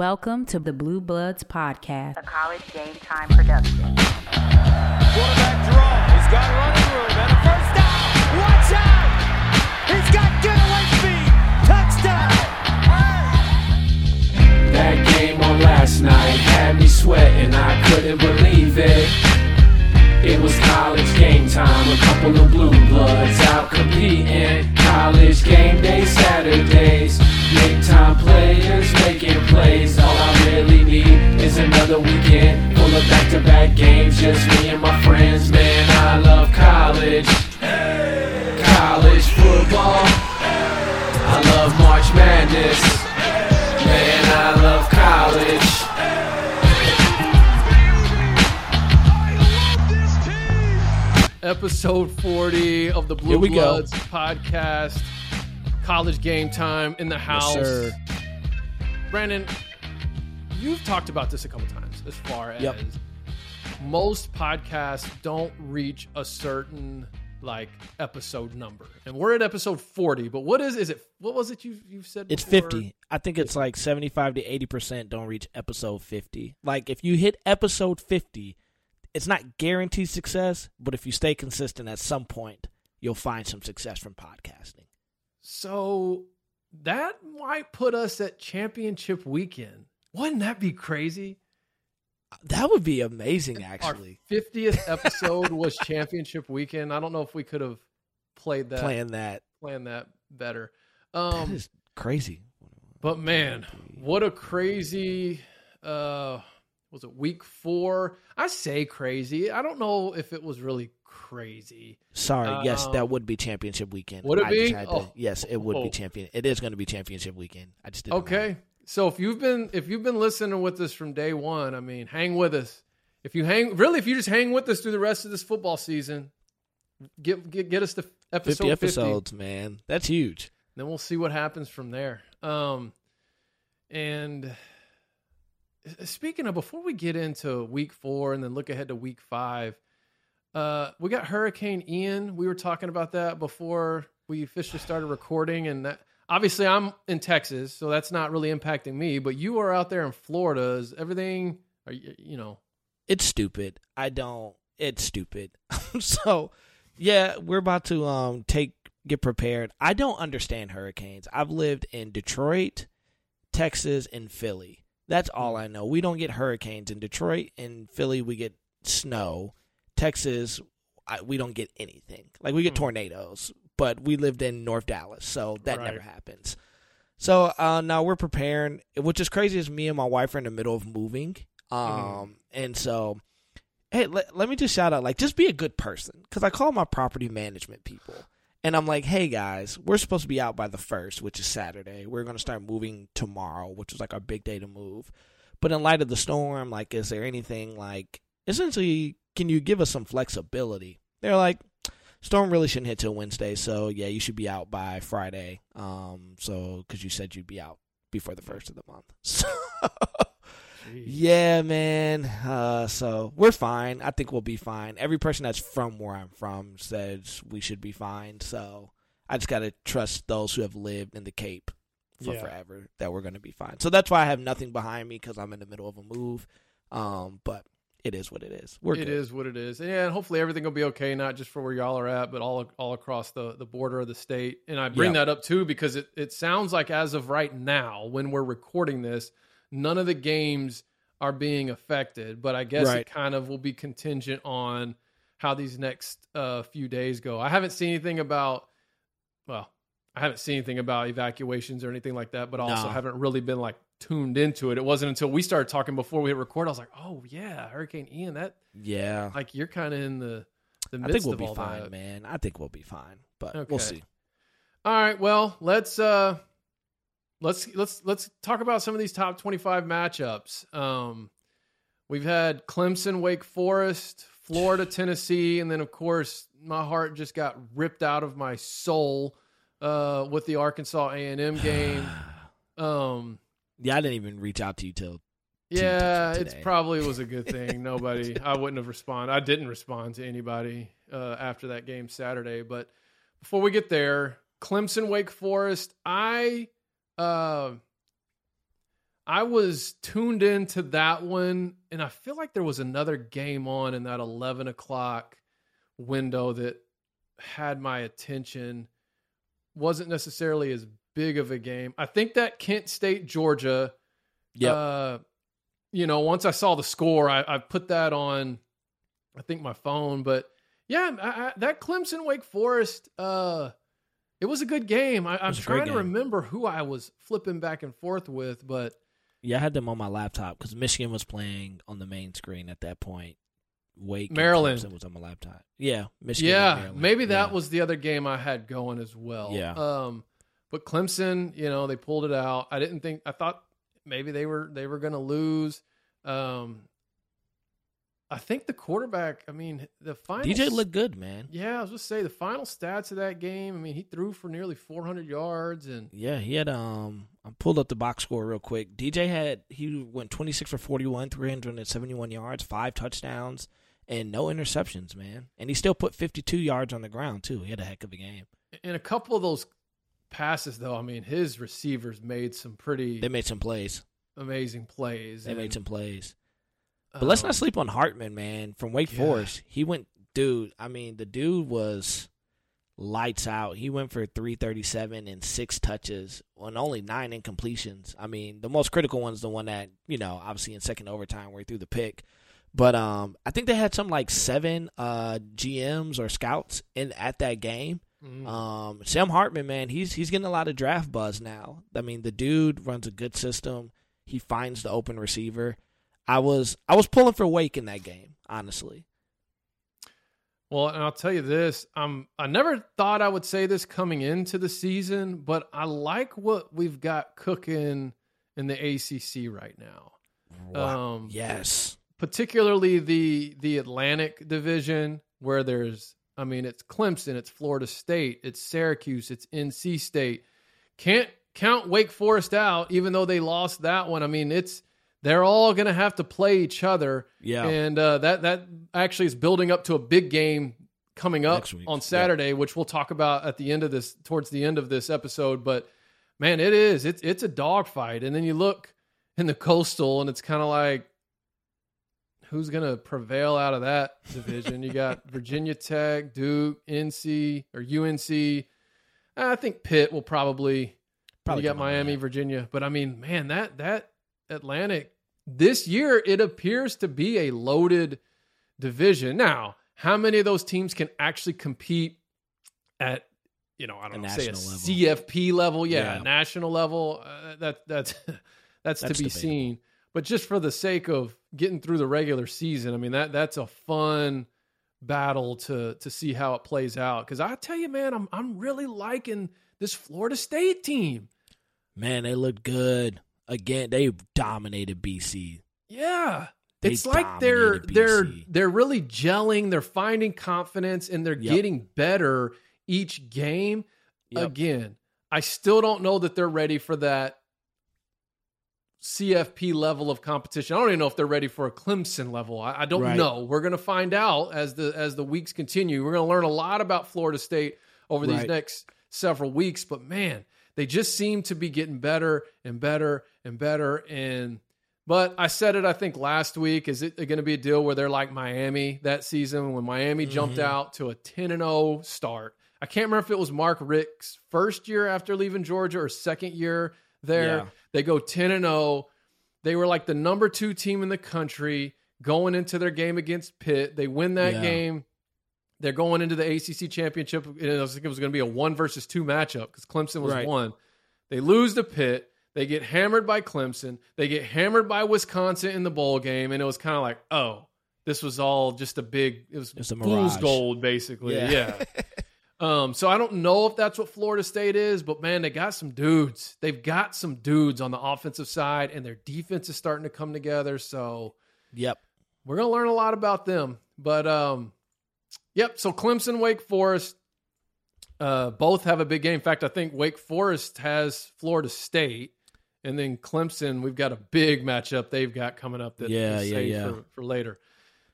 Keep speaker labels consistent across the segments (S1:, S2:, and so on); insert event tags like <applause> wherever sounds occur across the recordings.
S1: Welcome to the Blue Bloods Podcast,
S2: a college game time production.
S3: Quarterback draw. He's got running room and a first down. Watch out! He's got getaway speed. Touchdown!
S4: That game on last night had me sweating, I couldn't believe it. It was college game time, a couple of blue bloods out competing. College game day Saturdays, big time players making plays. All I really need is another weekend full of back to back games, just me and my friends. Man, I love college. College football. I love March Madness. Man, I love college.
S5: episode 40 of the Blue
S6: Here we go.
S5: Bloods podcast. College game time in the house.
S6: sir.
S5: Brandon, you've talked about this a couple times as far as
S6: Yep.
S5: most podcasts don't reach a certain like episode number. And we're at episode 40, but what is is it what was it you you said
S6: It's
S5: before?
S6: 50. I think it's like 75 to 80% don't reach episode 50. Like if you hit episode 50, it's not guaranteed success, but if you stay consistent at some point, you'll find some success from podcasting.
S5: So that might put us at championship weekend. Wouldn't that be crazy?
S6: That would be amazing actually.
S5: Our 50th <laughs> episode was championship weekend. I don't know if we could have played that
S6: Playing that.
S5: planned that better.
S6: That
S5: Um
S6: is crazy.
S5: but man, what a crazy uh was it week 4? I say crazy. I don't know if it was really crazy.
S6: Sorry. yes,
S5: Um,
S6: that would be championship weekend.
S5: would it
S6: I
S5: be?
S6: had to-
S5: Oh.
S6: yes, it would
S5: Oh.
S6: be champion. It is going to be championship weekend. I just didn't know.
S5: Okay. So if you've been if you've been listening with us from day 1, I mean, hang with us. If you hang really if you just hang with us through the rest of this football season, get get, get us to episode
S6: 50
S5: 50
S6: episodes, man. That's huge.
S5: then we'll see what happens from there. Um, and speaking of, before we get into week four and then look ahead to week five, uh, we got Hurricane Ian. We were talking about that before we officially started recording, and that, obviously I'm in Texas, so that's not really impacting me. But you are out there in Florida. Is everything? Are you, you know?
S6: it's stupid. I don't. It's stupid. <laughs> so, yeah, we're about to um take get prepared. I don't understand hurricanes. I've lived in Detroit, Texas, and Philly. That's all I know. We don't get hurricanes in Detroit and Philly. We get snow. Texas, I, we don't get anything. Like we get
S5: Hmm.
S6: tornadoes, but we lived in North Dallas, so that
S5: Right.
S6: never happens. So uh, now we're preparing. Which is crazy is me and my wife are in the middle of moving. Um,
S5: Mhm.
S6: and so, hey, let, let me just shout out, like, just be a good person, because I call my property management people, and I'm like, hey guys, we're supposed to be out by the first, which is Saturday. We're gonna start moving tomorrow, which is like our big day to move. But in light of the storm, like, is there anything like, essentially, can you give us some flexibility? They're like, storm really shouldn't hit till Wednesday, so yeah, you should be out by Friday. Um, so because you said you'd be out before the first of the month, <laughs> so. Yeah, man. Uh, so we're fine. I think we'll be fine. Every person that's from where I'm from says we should be fine. So I just gotta trust those who have lived in the Cape for
S5: Yeah.
S6: forever that we're gonna be fine. So that's why I have nothing behind me because I'm in the middle of a move. Um, but it is what it is. We're
S5: It is what it is. Yeah, and hopefully everything will be okay, not just for where y'all are at, but all all across the, the border of the state. And I bring
S6: Yeah.
S5: that up too because it, it sounds like as of right now, when we're recording this, none of the games are being affected. But I guess it kind of will be contingent on how these next uh, few days go. I haven't seen anything about well, I haven't seen anything about evacuations or anything like that, but also
S6: No.
S5: haven't really been like tuned into it. It wasn't until we started talking before we hit record. I was like, oh yeah, Hurricane Ian. That
S6: Yeah.
S5: like you're kind of in the the midst
S6: I think we'll
S5: of
S6: be
S5: all
S6: fine,
S5: that.
S6: man. I think we'll be fine. But
S5: Okay.
S6: we'll see.
S5: All right, well, let's uh let's let's let's talk about some of these top 25 matchups. Um we've had Clemson, Wake Forest, Florida, <sighs> Tennessee, and then of course, my heart just got ripped out of my soul uh with the Arkansas A&M game. <sighs> Um
S6: Yeah, I didn't even reach out to you till
S5: Yeah,
S6: t-
S5: it's probably was a good <laughs> thing. Nobody, I wouldn't have responded. I didn't respond to anybody uh, after that game Saturday. But before we get there, Clemson, Wake Forest. I, uh, I was tuned into that one, and I feel like there was another game on in that eleven o'clock window that had my attention. Wasn't necessarily as big of a game. I think that Kent State Georgia.
S6: Yep.
S5: Uh, you know, once I saw the score, I, I put that on. I think my phone, but yeah, I, I, that Clemson Wake Forest. Uh, it was a good game. I, I'm
S6: was a
S5: trying to remember who I was flipping back and forth with, but
S6: Yeah, I had them on my laptop because Michigan was playing on the main screen at that point. Wake and
S5: Maryland.
S6: Was on my laptop. Yeah, Michigan.
S5: yeah, maybe that
S6: Yeah.
S5: was the other game I had going as well.
S6: Yeah.
S5: Um, but Clemson, you know, they pulled it out. I didn't think. I thought maybe they were they were going to lose. Um, I think the quarterback. I mean, the final
S6: DJ looked good, man.
S5: Yeah, I was just say the final stats of that game. I mean, he threw for nearly 400 yards, and
S6: Yeah, he had um. I pulled up the box score real quick. DJ had he went twenty six for forty one, three hundred and seventy one yards, five touchdowns, and no interceptions, man. And he still put fifty two yards on the ground too. He had a heck of a game.
S5: And a couple of those passes, though, I mean, his receivers made some pretty
S6: They made some plays.
S5: amazing plays.
S6: They made some plays. But let's
S5: um,
S6: not sleep on Hartman, man. From Wake
S5: yeah.
S6: Forest, he went, dude. I mean, the dude was lights out. He went for three thirty seven and six touches on only nine incompletions. I mean, the most critical one's the one that you know, obviously in second overtime where he threw the pick. But um, I think they had some like seven uh GMs or scouts in at that game.
S5: Mm.
S6: Um, Sam Hartman, man, he's he's getting a lot of draft buzz now. I mean, the dude runs a good system. He finds the open receiver. I was I was pulling for Wake in that game, honestly.
S5: Well, and I'll tell you this: I'm. I never thought I would say this coming into the season, but I like what we've got cooking in the ACC right now.
S6: Wow.
S5: Um,
S6: yes,
S5: particularly the the Atlantic division where there's I mean it's Clemson, it's Florida State, it's Syracuse, it's NC State. Can't count Wake Forest out even though they lost that one. I mean it's they're all going to have to play each other
S6: yeah,
S5: and uh, that that actually is building up to a big game coming up on
S6: yeah.
S5: Saturday, which we'll talk about at the end of this, towards the end of this episode. But man, it is it's it's a dogfight, and then you look in the coastal, and it's kind of like who's going to prevail out of that division? you got <laughs> Virginia Tech, Duke, NC or UNC. I think Pitt will probably.
S6: Probably
S5: you got Miami. Virginia, but I mean, man, that that Atlantic this year it appears to be a loaded division. Now, how many of those teams can actually compete at you know I don't
S6: A
S5: know say a
S6: level.
S5: CFP level? Yeah,
S6: Yeah.
S5: national level. Uh, that that's that's, <laughs>
S6: That's
S5: to be
S6: debatable.
S5: seen. But just for the sake of getting through the regular season, I mean that that's a fun battle to to see how it plays out. Because I tell you, man, I'm I'm really liking this Florida State team.
S6: man, they looked good again. They dominated BC.
S5: Yeah.
S6: They
S5: it's like they're
S6: dominated
S5: they're they're really gelling, they're finding confidence and they're
S6: Yep.
S5: getting better each game.
S6: Yep.
S5: Again, I still don't know that they're ready for that CFP level of competition. I don't even know if they're ready for a Clemson level. I, I don't
S6: Right.
S5: know. We're going to find out as the as the weeks continue. We're going to learn a lot about Florida State over these
S6: Right.
S5: next several weeks. But man, they just seem to be getting better and better and better. And but I said it, I think last week. Is it going to be a deal where they're like Miami that season when Miami jumped
S6: Mhm.
S5: out to a ten and zero start? I can't remember if it was Mark Richt's first year after leaving Georgia or second year there.
S6: Yeah.
S5: They go 10 and 0. They were like the number 2 team in the country going into their game against Pitt. They win that
S6: Yeah.
S5: game. They're going into the ACC championship. And I was thinking it was going to be a 1 versus 2 matchup because Clemson was
S6: Right.
S5: 1. They lose to Pitt. They get hammered by Clemson. They get hammered by Wisconsin in the bowl game and it was kind of like, "Oh, this was all just a big it was
S6: It's a
S5: fool's
S6: mirage.
S5: gold basically."
S6: Yeah.
S5: yeah. <laughs> Um, so I don't know if that's what Florida State is, but man, they got some dudes. They've got some dudes on the offensive side, and their defense is starting to come together. So
S6: Yep.
S5: we're gonna learn a lot about them. But um, yep. So Clemson, Wake Forest, uh, both have a big game. In fact, I think Wake Forest has Florida State, and then Clemson. We've got a big matchup they've got coming up that
S6: Yeah, yeah, yeah.
S5: For, for later.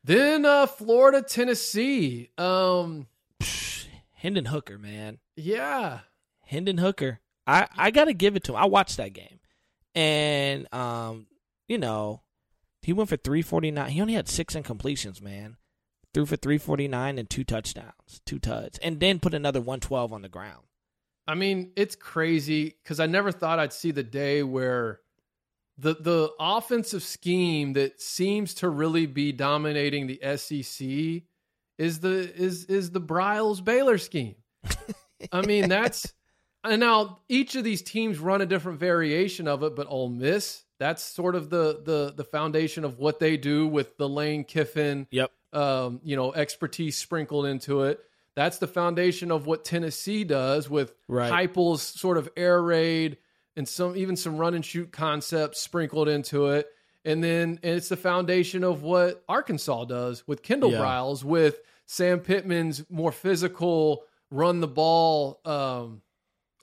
S5: Then uh, Florida, Tennessee. Um,
S6: Hendon Hooker, man.
S5: yeah.
S6: Hendon Hooker. I, I got to give it to him. I watched that game. and um, you know, he went for 349. He only had six incompletions, man. Threw for 349 and two touchdowns, two tuds, and then put another 112 on the ground.
S5: I mean, it's crazy because I never thought I'd see the day where the the offensive scheme that seems to really be dominating the SEC is the is is the Briles Baylor scheme. I mean, <laughs> that's and now each of these teams run a different variation of it, but Ole Miss, that's sort of the the the foundation of what they do with the Lane Kiffin,
S6: Yep.
S5: um, you know, expertise sprinkled into it. That's the foundation of what Tennessee does with
S6: Right.
S5: Heupel's sort of air raid and some even some run and shoot concepts sprinkled into it. And then and it's the foundation of what Arkansas does with Kendall
S6: Yeah.
S5: Briles, with Sam Pittman's more physical run the ball um,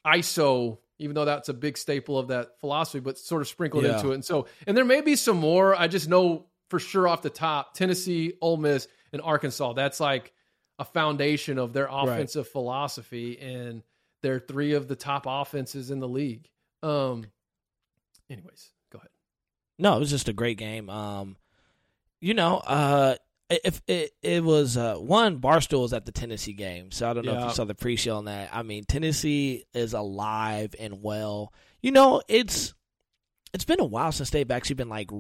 S5: ISO, even though that's a big staple of that philosophy, but sort of sprinkled
S6: Yeah.
S5: into it. And so, and there may be some more. I just know for sure off the top, Tennessee, Ole Miss, and Arkansas. That's like a foundation of their offensive philosophy, and they're three of the top offenses in the league. Um. Anyways.
S6: No, it was just a great game. Um, you know, uh, if it it was uh one Barstool was at the Tennessee game, so I don't know if you saw the pre-show on that. I mean, Tennessee is alive and well. You know, it's it's been a while since they've actually been like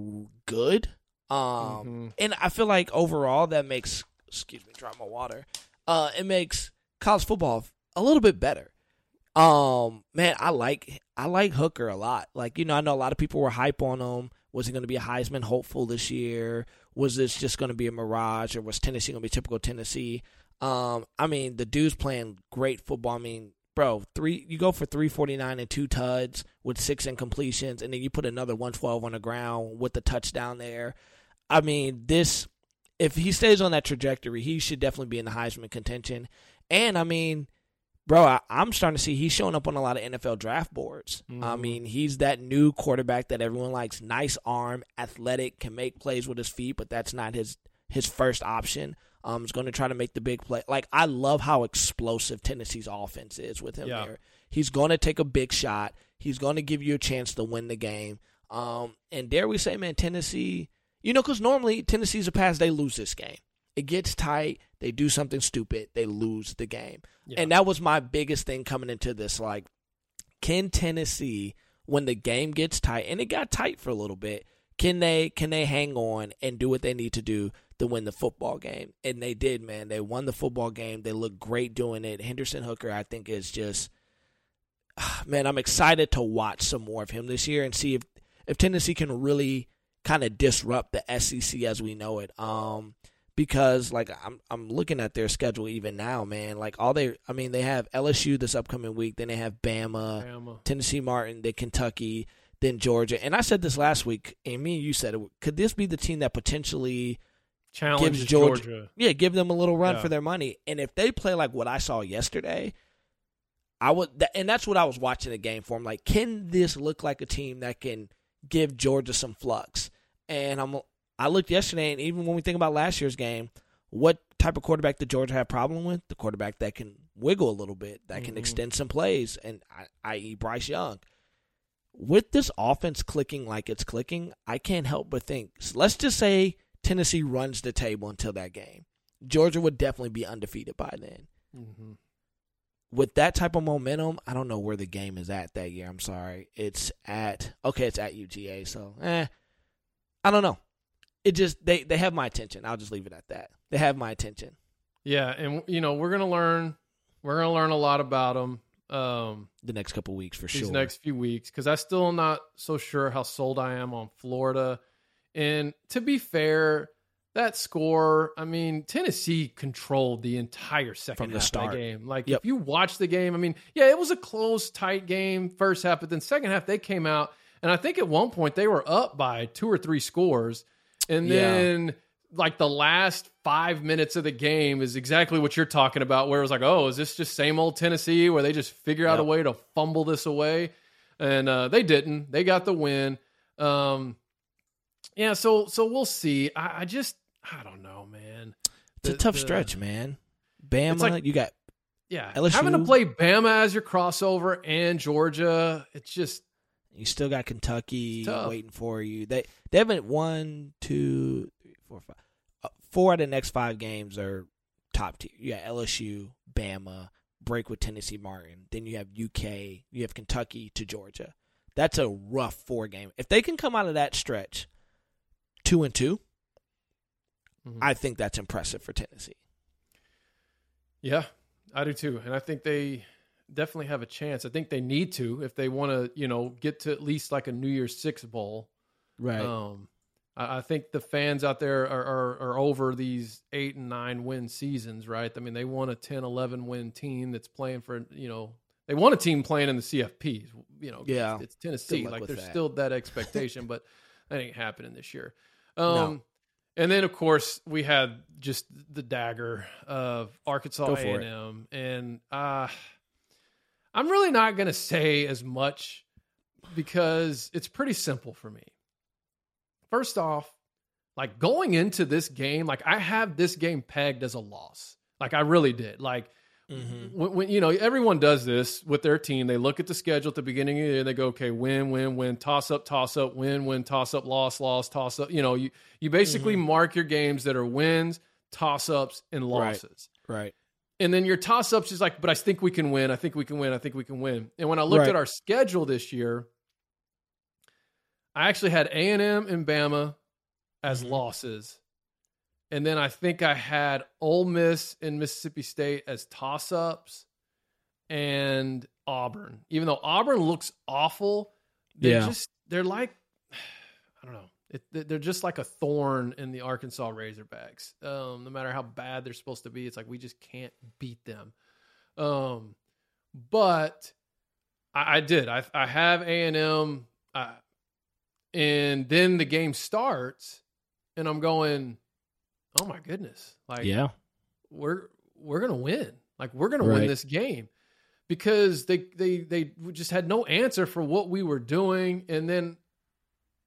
S6: good. Um,
S5: Mhm.
S6: and I feel like overall that makes excuse me, drop my water. Uh, it makes college football a little bit better. Um, man, I like I like Hooker a lot. Like, you know, I know a lot of people were hype on him. Was he going to be a Heisman hopeful this year? Was this just going to be a mirage, or was Tennessee going to be typical Tennessee? Um, I mean, the dude's playing great football. I mean, bro, three you go for three forty nine and two tuds with six incompletions, and then you put another one twelve on the ground with the touchdown there. I mean, this if he stays on that trajectory, he should definitely be in the Heisman contention. And I mean, bro, I, I'm starting to see he's showing up on a lot of NFL draft boards. I
S5: Mhm.
S6: mean, he's that new quarterback that everyone likes. Nice arm, athletic, can make plays with his feet, but that's not his his first option. Um, is going to try to make the big play. Like I love how explosive Tennessee's offense is with him
S5: Yeah.
S6: there. He's going to take a big shot. He's going to give you a chance to win the game. Um, and dare we say, man, Tennessee, you know, because normally Tennessee's a pass, they lose this game. It gets tight. They do something stupid. They lose the game.
S5: Yeah.
S6: And that was my biggest thing coming into this. Like, can Tennessee, when the game gets tight, and it got tight for a little bit, can they can they hang on and do what they need to do to win the football game? And they did, man. They won the football game. They look great doing it. Henderson Hooker, I think, is just man. I'm excited to watch some more of him this year and see if if Tennessee can really kind of disrupt the SEC as we know it. Um, because like I'm I'm looking at their schedule even now, man. Like all they, I mean, they have LSU this upcoming week, then they have Bama,
S5: Bama.
S6: Tennessee Martin, then Kentucky, then Georgia. And I said this last week, and me and you said it. Could this be the team that potentially,
S5: Challenges
S6: Georgia-
S5: Georgia.
S6: yeah, give them a little run
S5: Yeah.
S6: for their money? And if they play like what I saw yesterday, I would, and that's what I was watching the game for. I'm like, can this look like a team that can give Georgia some flux? And I'm, I looked yesterday, and even when we think about last year's game, what type of quarterback did Georgia have problem with? The quarterback that can wiggle a little bit, that can
S5: Mhm.
S6: extend some plays, and I- i.e. Bryce Young. With this offense clicking like it's clicking, I can't help but think. so let's just say Tennessee runs the table until that game. Georgia would definitely be undefeated by then.
S5: Mhm.
S6: With that type of momentum, I don't know where the game is at that year. I'm sorry. It's at okay, it's at UGA, so eh. I don't know. It just they they have my attention. I'll just leave it at that. They have my attention.
S5: Yeah, and you know we're gonna learn. We're gonna learn a lot about them. Um,
S6: The next couple weeks for
S5: these
S6: sure.
S5: next few weeks because I still am not so sure how sold I am on Florida. And to be fair, that score, I mean, Tennessee controlled the entire second
S6: From the
S5: half
S6: start.
S5: of the game. Like
S6: Yep.
S5: if you watch the game, I mean, yeah, it was a close, tight game first half, but then second half they came out, and I think at one point they were up by two or three scores, and
S6: Yeah.
S5: then. Like the last five minutes of the game is exactly what you're talking about, where it was like, oh, is this just same old Tennessee where they just figure out a way to fumble this away? And uh, they didn't. They got the win. Um, yeah, so so we'll see. I, I just I don't know, man.
S6: it's a tough
S5: the-
S6: stretch, man. Bama,
S5: like-
S6: you got
S5: Yeah,
S6: LSU.
S5: having to play Bama as your crossover and Georgia, it's just
S6: You still got Kentucky waiting for you. They they haven't one, two, three, four, five. Uh, four of the next five games are top tier. You got LSU, Bama, break with Tennessee Martin. Then you have UK. You have Kentucky to Georgia. That's a rough four game. If they can come out of that stretch two and 2
S5: Mhm.
S6: I think that's impressive for Tennessee.
S5: Yeah, I do too. And I think they definitely have a chance. I think they need to if they want to, you know, get to at least like a New Year's Six bowl.
S6: Right.
S5: Um, I, I think the fans out there are, are, are over these eight and nine win seasons, right? I mean, they want a 10, 11 win team that's playing for, you know, they want a team playing in the CFPs, you know,
S6: Yeah.
S5: it's, it's Tennessee. Like there's
S6: that.
S5: still that expectation, but <laughs> that ain't happening this year. Um,
S6: No.
S5: and then of course we had just the dagger of Arkansas A
S6: for
S5: and
S6: it.
S5: M, and uh, I'm really not going to say as much because it's pretty simple for me. First off, like going into this game, like I have this game pegged as a loss. Like I really did. Like
S6: Mm-hmm.
S5: when, when you know everyone does this with their team, they look at the schedule at the beginning of the year. They go, okay, win, win, win, toss up, toss up, win, win, toss up, loss, loss, toss up. You know, you you basically mark your games that are wins, toss ups, and
S6: Right.
S5: losses.
S6: Right.
S5: And then your toss ups is like, but I think we can win. I think we can win. I think we can win. And when I looked
S6: Right.
S5: at our schedule this year, I actually had A and M and Bama as losses, and then I think I had Ole Miss and Mississippi State as toss ups, and Auburn. Even though Auburn looks awful, they're
S6: Yeah.
S5: just they're like <sighs> I don't know. It, they're just like a thorn in the Arkansas Razorbacks. Um, no matter how bad they're supposed to be, it's like we just can't beat them. Um, but I, I did. I, I have A and M, uh, and then the game starts, and I'm going, oh my goodness, like
S6: Yeah.
S5: we're we're gonna win. Like we're gonna win this game because they they they just had no answer for what we were doing. And then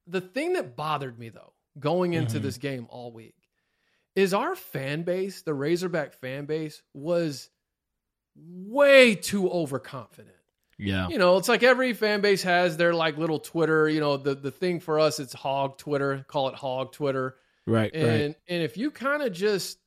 S5: the thing that bothered me though, going into
S6: Mhm.
S5: this game all week, is our fan base, the Razorback fan base, was way too overconfident
S6: Yeah.
S5: you know, it's like every fan base has their like little Twitter. You know, the the thing for us, it's hog Twitter. Call it hog Twitter.
S6: Right.
S5: And and if you kind of just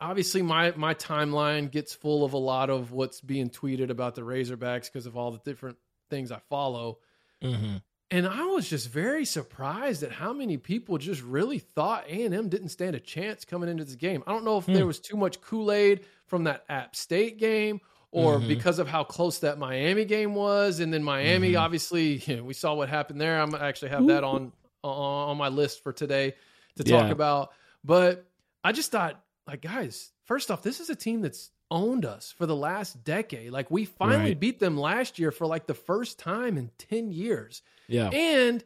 S5: obviously my my timeline gets full of a lot of what's being tweeted about the Razorbacks because of all the different things I follow.
S6: Mm-hmm.
S5: And I was just very surprised at how many people just really thought A and M didn't stand a chance coming into this game. I don't know if
S6: Hmm.
S5: there was too much Kool Aid from that App State game, or
S6: Mhm.
S5: because of how close that Miami game was, and then Miami,
S6: Mhm.
S5: obviously, <laughs> you know, we saw what happened there. I'm actually have that on on my list for today to talk
S6: Yeah.
S5: about. But I just thought, like, guys, first off, this is a team that's owned us for the last decade. Like, we finally
S6: Right.
S5: beat them last year for like the first time in ten years.
S6: Yeah.
S5: And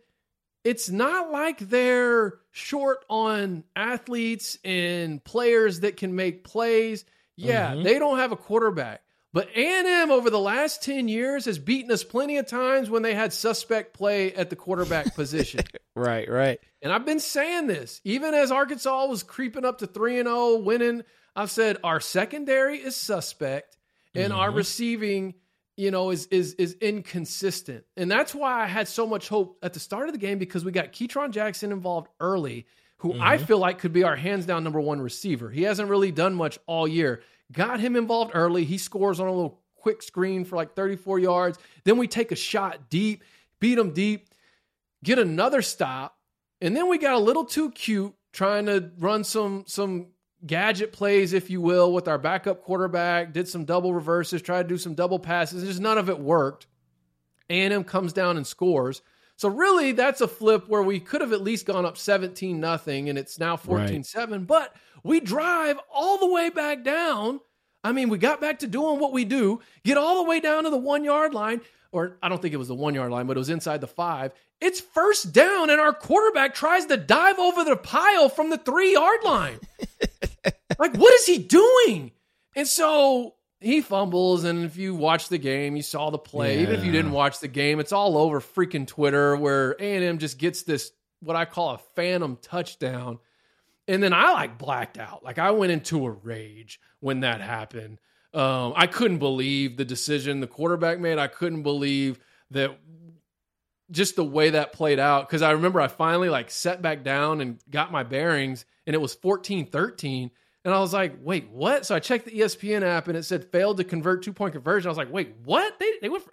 S5: it's not like they're short on athletes and players that can make plays. Yeah,
S6: Mhm.
S5: they don't have a quarterback. But A&M over the last 10 years has beaten us plenty of times when they had suspect play at the quarterback <laughs> position.
S6: Right. Right.
S5: And I've been saying this even as Arkansas was creeping up to 3 and 0 winning. I've said our secondary is suspect and our
S6: Mhm.
S5: receiving, you know, is is is inconsistent. And that's why I had so much hope at the start of the game because we got Ketron Jackson involved early, who I
S6: Mhm.
S5: feel like could be our hands down number 1 receiver. He hasn't really done much all year. Got him involved early. He scores on a little quick screen for like 34 yards. Then we take a shot deep, beat him deep get another stop, and then we got a little too cute trying to run some some gadget plays, if you will, with our backup quarterback. Did some double reverses, tried to do some double passes. Just none of it worked. A&M comes down and scores. So really, that's a flip where we could have at least gone up 17 nothing, and it's now 14-7. But we drive all the way back down. I mean, we got back to doing what we do, get all the way down to the one yard line, or I don't think it was the one yard line, but it was inside the five. It's first down, and our quarterback tries to dive over the pile from the three yard line. Like, what is he doing? And so he fumbles, and if you watch the game, you saw the play. Even if you didn't watch the game, it's all over freaking Twitter where A&M just gets this what I call a phantom touchdown. And then I like blacked out. Like I went into a rage when that happened. Um, I couldn't believe the decision the quarterback made. I couldn't believe that just the way that played out because I remember I finally like sat back down and got my bearings and it was 14-13 and I was like, "Wait, what?" So I checked the ESPN app and it said failed to convert two-point conversion. I was like, "Wait, what?" They they went for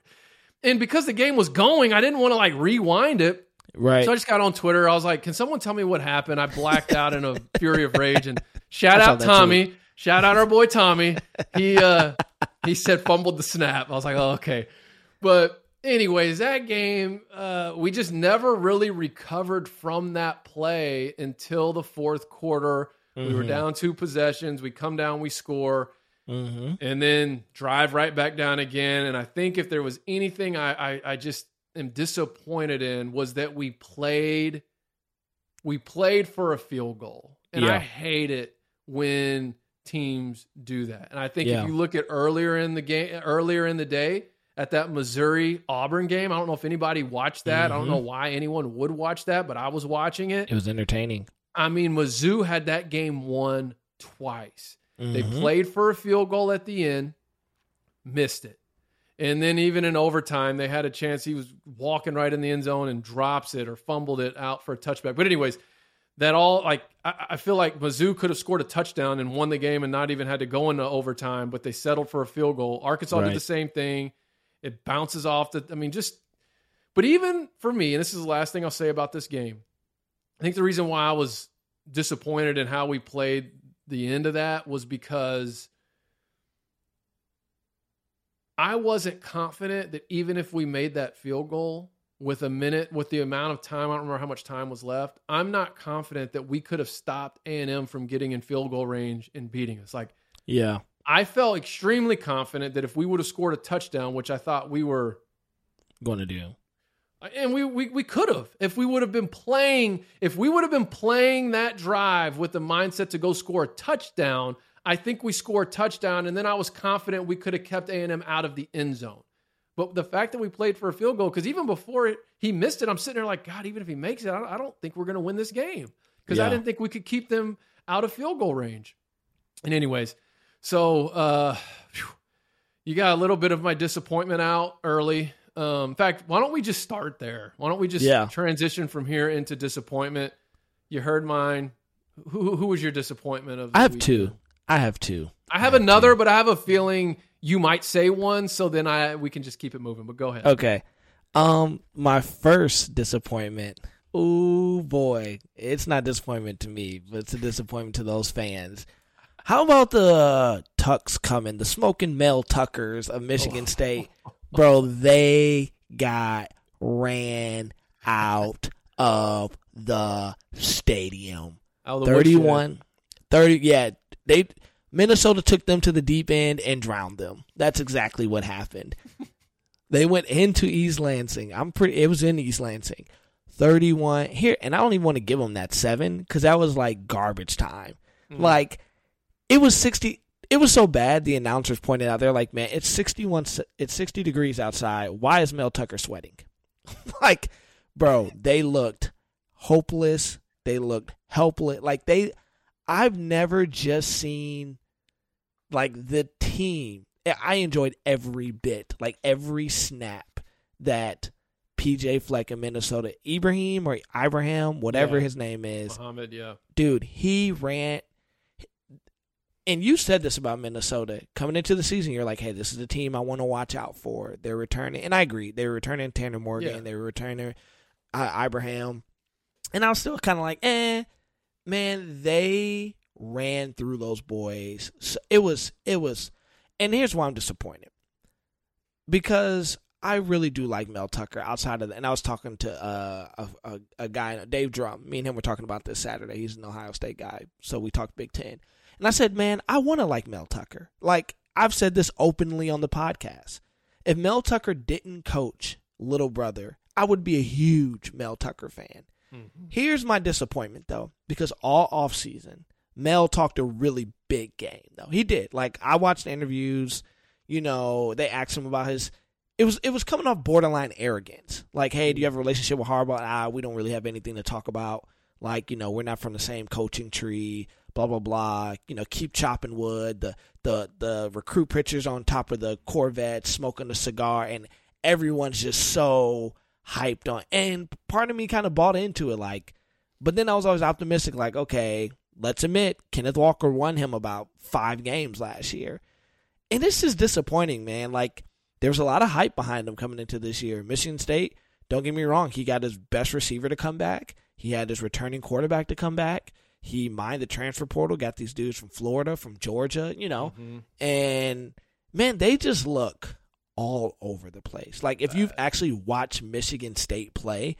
S5: and because the game was going, I didn't want to like rewind it.
S6: Right.
S5: So I just got on Twitter. I was like, "Can someone tell me what happened?" I blacked out in a <laughs> fury of rage. And shout out Tommy. Shout out our boy Tommy. He uh <laughs> he said fumbled the snap. I was like, "Oh, okay." But anyways, that game, uh, we just never really recovered from that play until the fourth quarter. We were
S6: Mhm.
S5: down two possessions. We come down, we score
S6: mm-hmm.
S5: and then drive right back down again. And I think if there was anything I, I, I just am disappointed in was that we played we played for a field goal. And I hate it when teams do that. And I think
S6: Yeah.
S5: if you look at earlier in the game earlier in the day at that Missouri Auburn game, I don't know if anybody watched that. I don't
S6: Mhm.
S5: know why anyone would watch that, but I was watching it.
S6: It was entertaining.
S5: I mean, Mizzou had that game won twice. They
S6: Mhm.
S5: played for a field goal at the end, missed it. And then even in overtime, they had a chance. He was walking right in the end zone and drops it or fumbled it out for a touchback. But anyways, that all like I, I feel like Mizzou could have scored a touchdown and won the game and not even had to go into overtime, but they settled for a field goal. Arkansas did the same thing. It bounces off the. I mean, just. But even for me, and this is the last thing I'll say about this game, I think the reason why I was disappointed in how we played the end of that was because I wasn't confident that even if we made that field goal with a minute, with the amount of time, I don't remember how much time was left. I'm not confident that we could have stopped A and M from getting in field goal range and beating us. Like
S6: Yeah.
S5: I felt extremely confident that if we would have scored a touchdown, which I thought we were
S6: Going to do.
S5: and we we, we could have if we would have been playing if we would have been playing that drive with the mindset to go score a touchdown i think we score a touchdown and then i was confident we could have kept a&m out of the end zone. But the fact that we played for a field goal because even before it, he missed it i'm sitting there like god even if he makes it i don't, I don't think we're going to win this game. Because i didn't think we could keep them out of field goal range. And anyways so uh you got a little bit of my disappointment out early. Um, in fact, why don't we just start there? Why don't we just
S6: Yeah.
S5: transition from here into disappointment? You heard mine. Who, who was your disappointment of?
S6: I have
S5: week?
S6: two. I have two.
S5: I have another, but I have a feeling you might say one, so then I we can just keep it moving. But go ahead.
S6: Okay. Um, my first disappointment. Oh boy, it's not disappointment to me, but it's a disappointment to those fans. How about the Tucks coming, the smoking Mel Tuckers of Michigan oh. State, bro? They got ran out of the stadium.
S5: Out of the
S6: 31 30 yeah they minnesota took them to the deep end and drowned them. That's exactly what happened. <laughs> They went into east lansing. I'm pretty it was in east lansing. 31 here and i don't even want to give them that seven because that was like garbage time. Hmm. Like it was 60 it was so bad the announcers pointed out they're like man it's 61 it's 60 degrees outside why is mel tucker sweating <laughs> like bro they looked hopeless they looked helpless like they i've never just seen like the team i enjoyed every bit like every snap that pj fleck in minnesota ibrahim or ibrahim whatever
S5: Yeah.
S6: his name is
S5: Muhammad, yeah.
S6: dude, he ran. And you said this about Minnesota coming into the season. You're like, hey, this is a team I want to watch out for. They're returning, and I agree. They're returning Tanner Morgan.
S5: Yeah.
S6: They're returning uh, Ibrahim, and I was still kind of like, eh, man. They ran through those boys. So it was, it was, and here's why I'm disappointed because I really do like Mel Tucker outside of that. And I was talking to uh, a, a a guy, Dave Drum. Me and him were talking about this Saturday. He's an Ohio State guy, so we talked Big Ten. And I said, man, I want to like Mel Tucker. Like I've said this openly on the podcast. If Mel Tucker didn't coach Little Brother, I would be a huge Mel Tucker fan. Here's my disappointment though, because all off season, Mel talked a really big game though. He did. Like I watched interviews, you know, they asked him about his it was it was coming off borderline arrogance. Like, hey, do you have a relationship with Harbaugh? Ah, we don't really have anything to talk about. Like, you know, we're not from the same coaching tree. Blah blah blah. You know, keep chopping wood. The the the recruit pictures on top of the Corvette, smoking a cigar, and everyone's just so hyped on, and part of me kind of bought into it. Like, but then I was always optimistic. Like, okay, let's admit Kenneth Walker won him about five games last year, and this is disappointing, man. Like, there was a lot of hype behind him coming into this year. Michigan State, don't get me wrong, he got his best receiver to come back. He had his returning quarterback to come back. He mined the transfer portal, got these dudes from Florida, from Georgia, you know, mm-hmm. and man, they just look all over the place. Like if you've actually watched Michigan State play,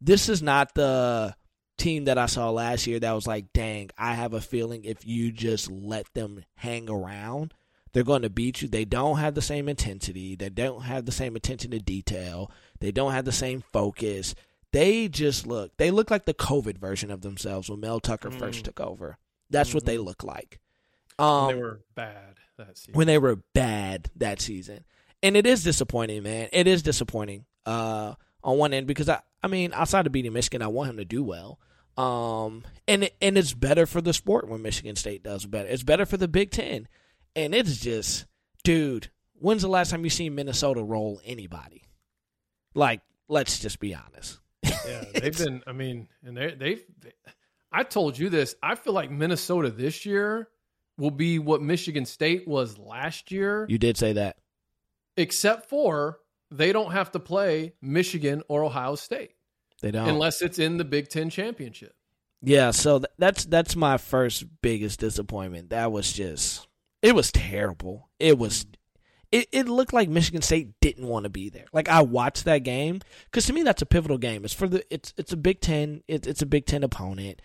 S6: this is not the team that I saw last year that was like, dang, I have a feeling if you just let them hang around, they're going to beat you. They don't have the same intensity. They don't have the same attention to detail. They don't have the same focus. They just look, they look like the COVID version of themselves when Mel Tucker first took over. That's what they look like. Um,
S5: they were bad that season.
S6: when they were bad that season. And it is disappointing, man. It is disappointing uh, on one end because I, I mean, outside of beating Michigan, I want him to do well. Um, and it, and it's better for the sport when Michigan State does better. It's better for the Big Ten, and it's just, dude. When's the last time you seen Minnesota roll anybody? Like, let's just be honest.
S5: Yeah, they've been. I mean, and they they've. They, I told you this. I feel like Minnesota this year will be what Michigan State was last year,
S6: You did say that.
S5: except for they don't have to play Michigan or Ohio State
S6: They don't.
S5: unless it's in the Big Ten championship.
S6: Yeah, so th- that's that's my first biggest disappointment. That was just it was terrible. It was it, it looked like Michigan State didn't want to be there. Like I watched that game cuz to me that's a pivotal game. It's for the it's it's a Big 10, it's it's a Big 10 opponent.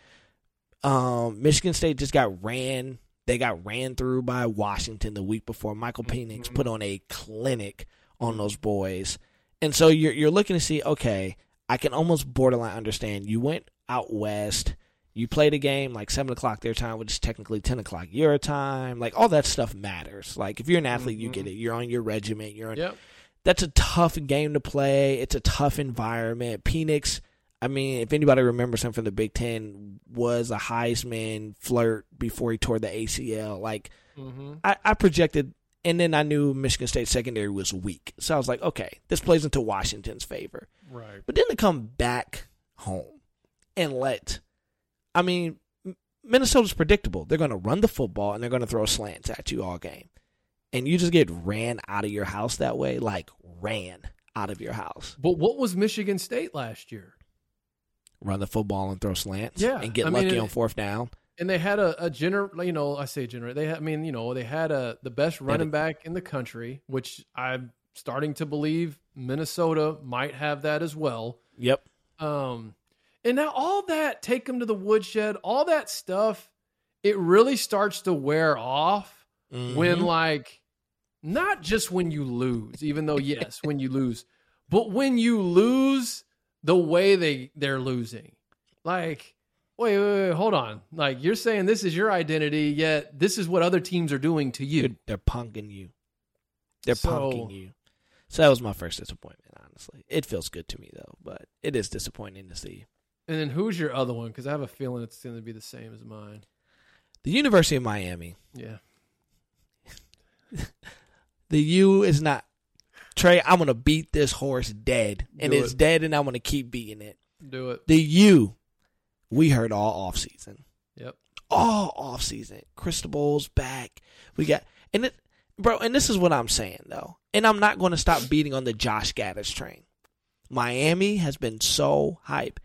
S6: Um Michigan State just got ran they got ran through by Washington the week before. Michael Penix put on a clinic on those boys. And so you're you're looking to see, okay, I can almost borderline understand. You went out west, you play the game like seven o'clock their time, which is technically ten o'clock your time. Like all that stuff matters. Like if you're an athlete, you get mm-hmm. it. You're on your regiment. You're on.
S5: Yep.
S6: That's a tough game to play. It's a tough environment. Penix. I mean, if anybody remembers him from the Big Ten, was a Heisman flirt before he tore the ACL. Like, mm-hmm. I, I projected, and then I knew Michigan State secondary was weak, so I was like, okay, this plays into Washington's favor.
S5: Right.
S6: But then to come back home and let, I mean, Minnesota's predictable. They're going to run the football and they're going to throw slants at you all game. And you just get ran out of your house that way, like ran out of your house.
S5: But what was Michigan State last year?
S6: Run the football and throw slants.
S5: Yeah,
S6: And get
S5: I mean,
S6: lucky on fourth down.
S5: And they had a, a gener, you know, I say gener. They, had, I mean, you know, they had a the best running back in the country, which I'm starting to believe Minnesota might have that as well.
S6: Yep.
S5: Um, and now all that take them to the woodshed, all that stuff, it really starts to wear off
S6: Mm-hmm.
S5: when like not just when you lose, even though yes, when you lose, but when you lose the way they they're losing. Like, wait, wait, wait, hold on. Like you're saying this is your identity, yet this is what other teams are doing to you.
S6: They're, they're punking you. They're
S5: So-
S6: punking you. So that was my first disappointment, honestly. It feels good to me, though, but it is disappointing to see.
S5: And then who's your other one? Because I have a feeling it's going to be the same as mine.
S6: The University of Miami.
S5: Yeah. <laughs>
S6: The U is not. Trey, I'm going to beat this horse dead. And
S5: Do
S6: it's
S5: it.
S6: dead, and I'm going to keep beating it.
S5: Do it.
S6: The U, we heard all offseason.
S5: Yep.
S6: All offseason. Cristobal's back. We got. And it. Bro, and this is what I'm saying, though. And I'm not going to stop beating on the Josh Gattis train. Miami has been so hype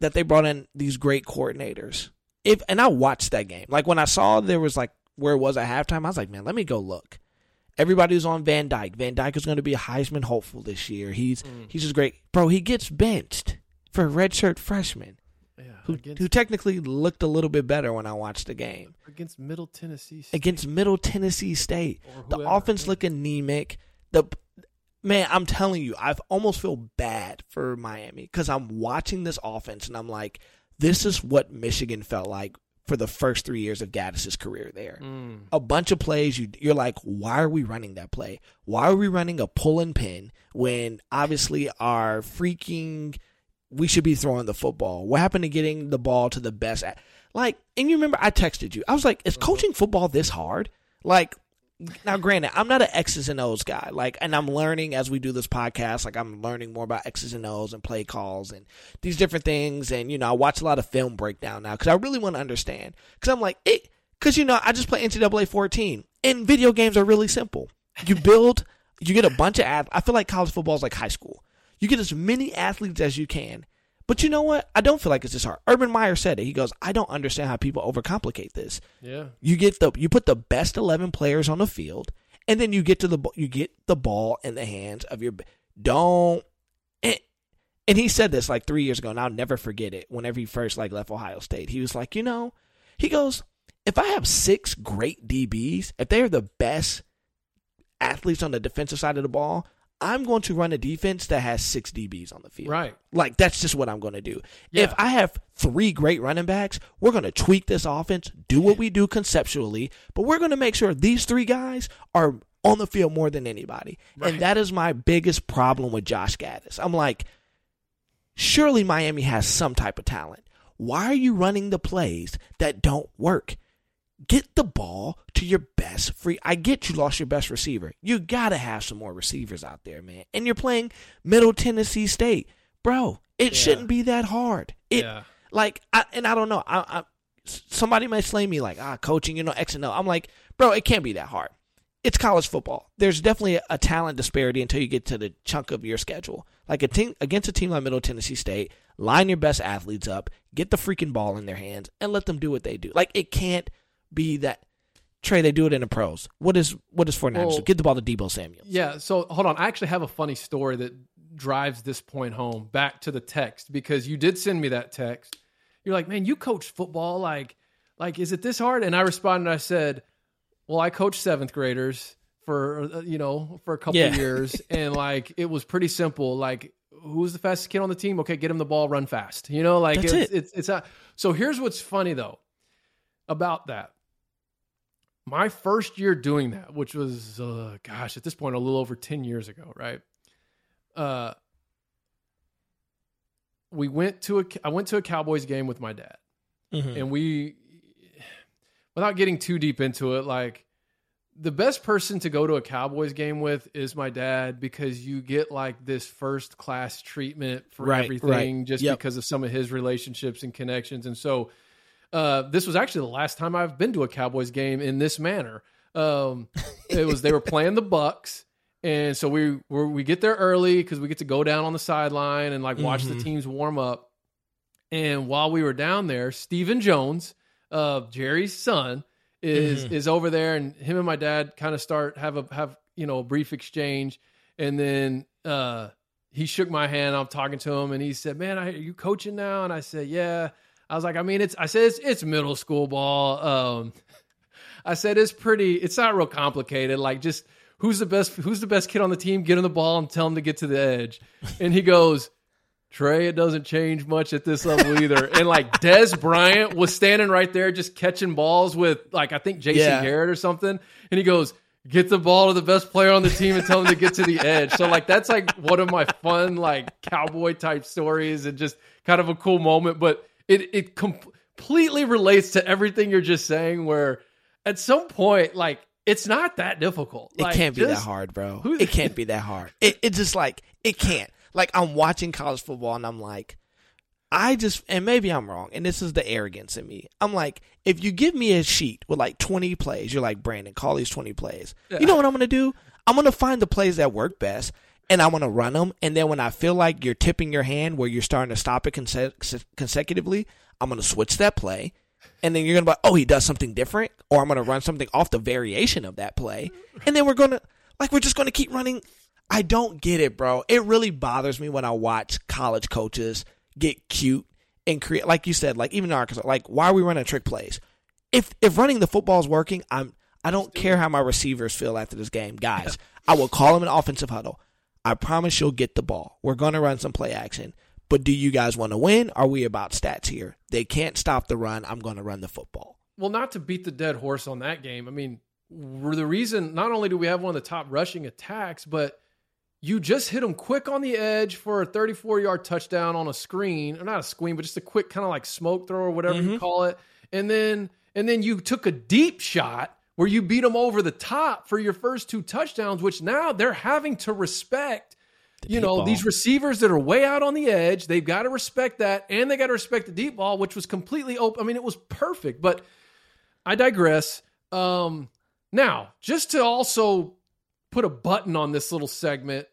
S6: that they brought in these great coordinators. If and I watched that game. Like when I saw there was like where it was at halftime, I was like, man, let me go look. Everybody was on Van Dyke. Van Dyke is going to be a Heisman hopeful this year. He's mm. he's just great, bro. He gets benched for a redshirt freshman
S5: Yeah.
S6: who
S5: against,
S6: who technically looked a little bit better when I watched the game
S5: against Middle Tennessee. State.
S6: against Middle Tennessee State. The offense looked anemic. The man, I'm telling you, I almost feel bad for Miami because I'm watching this offense and I'm like, this is what Michigan felt like for the first three years of Gattis's career there.
S5: Mm.
S6: A bunch of plays, you you're like, why are we running that play? Why are we running a pull and pin when obviously our freaking we should be throwing the football? What happened to getting the ball to the best? Like, and you remember I texted you. I was like, is coaching football this hard? Like, now granted, I'm not an X's and O's guy. Like, and I'm learning as we do this podcast. Like, I'm learning more about X's and O's and play calls and these different things. And you know, I watch a lot of film breakdown now because I really want to understand. Because I'm like, it. Because you know, I just play NCAA 14, and video games are really simple. You <laughs> build, you get a bunch of athletes. I feel like college football is like high school. You get as many athletes as you can. But you know what? I don't feel like it's this hard. Urban Meyer said it. He goes, I don't understand how people overcomplicate this.
S5: Yeah.
S6: You get the you put the best eleven players on the field, and then you get to the you get the ball in the hands of your don't. And, and he said this like three years ago, and I'll never forget it. Whenever he first like left Ohio State, he was like, you know, he goes, if I have six great DBs, if they are the best athletes on the defensive side of the ball, I'm going to run a defense that has six DBs on the field.
S5: Right.
S6: Like that's just what I'm going to do.
S5: Yeah.
S6: If I have three great running backs, we're going to tweak this offense, do what we do conceptually, but we're going to make sure these three guys are on the field more than anybody. And that is my biggest problem with Josh Gattis. I'm like, surely Miami has some type of talent. Why are you running the plays that don't work? Get the ball to your best free. I get you lost your best receiver. You got to have some more receivers out there, man. And you're playing Middle Tennessee State. Bro, it shouldn't be that hard. It
S5: Yeah.
S6: like I, and I don't know. I, I somebody might slay me like, "Ah, coaching, you know, X and O." I'm like, "Bro, it can't be that hard." It's college football. There's definitely a, a talent disparity until you get to the chunk of your schedule. Like a team against a team like Middle Tennessee State, line your best athletes up, get the freaking ball in their hands, and let them do what they do. Like it can't be that. Trey, they do it in the pros. What is what is 49ers do?
S5: Well-
S6: Get the ball to Deebo Samuel.
S5: Yeah. So hold on. I actually have a funny story that drives this point home back to the text because you did send me that text. You're like, man, you coach football. Like, like, is it this hard? And I responded. I said, well, I coached seventh graders for uh, you know for a couple
S6: Yeah.
S5: of years, <laughs> and like it was pretty simple. Like, who's the fastest kid on the team? Okay, get him the ball, run fast. You know, like
S6: That's
S5: it's,
S6: it.
S5: it's it's a, so. Here's what's funny though about that. My first year doing that, which was uh, gosh, at this point a little over ten years ago, right? Uh, we went to a I went to a Cowboys game with my dad, and we, without getting too deep into it, like the best person to go to a Cowboys game with is my dad because you get like this first class treatment for
S6: Right,
S5: everything
S6: right.
S5: just
S6: Yep.
S5: because of some of his relationships and connections. And so uh, this was actually the last time I've been to a Cowboys game in this manner. Um, it was they were playing the Bucks, and so we we we get there early because we get to go down on the sideline and like watch the teams warm up. And while we were down there, Stephen Jones, uh, Jerry's son, is is over there, and him and my dad kind of start have a have you know a brief exchange, and then uh, he shook my hand. I'm talking to him, and he said, "Man, I, are you coaching now?" And I said, "Yeah." I was like, "I mean, it's." I said, "It's, it's middle school ball." Um, I said, "It's pretty. It's not real complicated. Like, just who's the best? Who's the best kid on the team? Get him the ball and tell him to get to the edge." And he goes. Trey, it doesn't change much at this level either. And like Dez Bryant was standing right there just catching balls with like I think Jason
S6: Yeah.
S5: Garrett or something. And he goes, Get the ball to the best player on the team and tell him to get to the edge. So like that's like one of my fun like cowboy type stories and just kind of a cool moment. But it it com- completely relates to everything you're just saying where at some point, like it's not that difficult.
S6: It can't be that hard, bro.
S5: who-
S6: It can't <laughs> be that hard. It it just like it can't. Like I'm watching college football and I'm like, I just and maybe I'm wrong, and this is the arrogance in me. I'm like, if you give me a sheet with like 20 plays, you're like Brandon, call these 20 plays. You know what I'm gonna do? I'm gonna find the plays that work best. And I'm gonna run them, and then when I feel like you're tipping your hand, where you're starting to stop it conse- consecutively, I'm gonna switch that play, and then you're gonna be like, oh, he does something different, or I'm gonna run something off the variation of that play, and then we're gonna like we're just gonna keep running. I don't get it, bro. It really bothers me when I watch college coaches get cute and create, like you said, like even in Arkansas, like why are we running trick plays? If if running the football is working, I'm I don't care how my receivers feel after this game, guys. <laughs> I will call them an offensive huddle. I promise you'll get the ball. We're gonna run some play action. But do you guys want to win? Are we about stats here? They can't stop the run. I'm going to run the football.
S5: well, not to beat the dead horse on that game. I mean, the reason not only do we have one of the top rushing attacks, but you just hit them quick on the edge for a 34 yard touchdown on a screen, or not a screen, but just a quick kind of like smoke throw or whatever you mm-hmm. call it. And then and then you took a deep shot where you beat them over the top for your first two touchdowns, which now they're having to respect.
S6: The
S5: you know,
S6: ball.
S5: these receivers that are way out on the edge, they've got to respect that, and they got to respect the deep ball, which was completely open. I mean, it was perfect, but I digress. Um, now, just to also put a button on this little segment,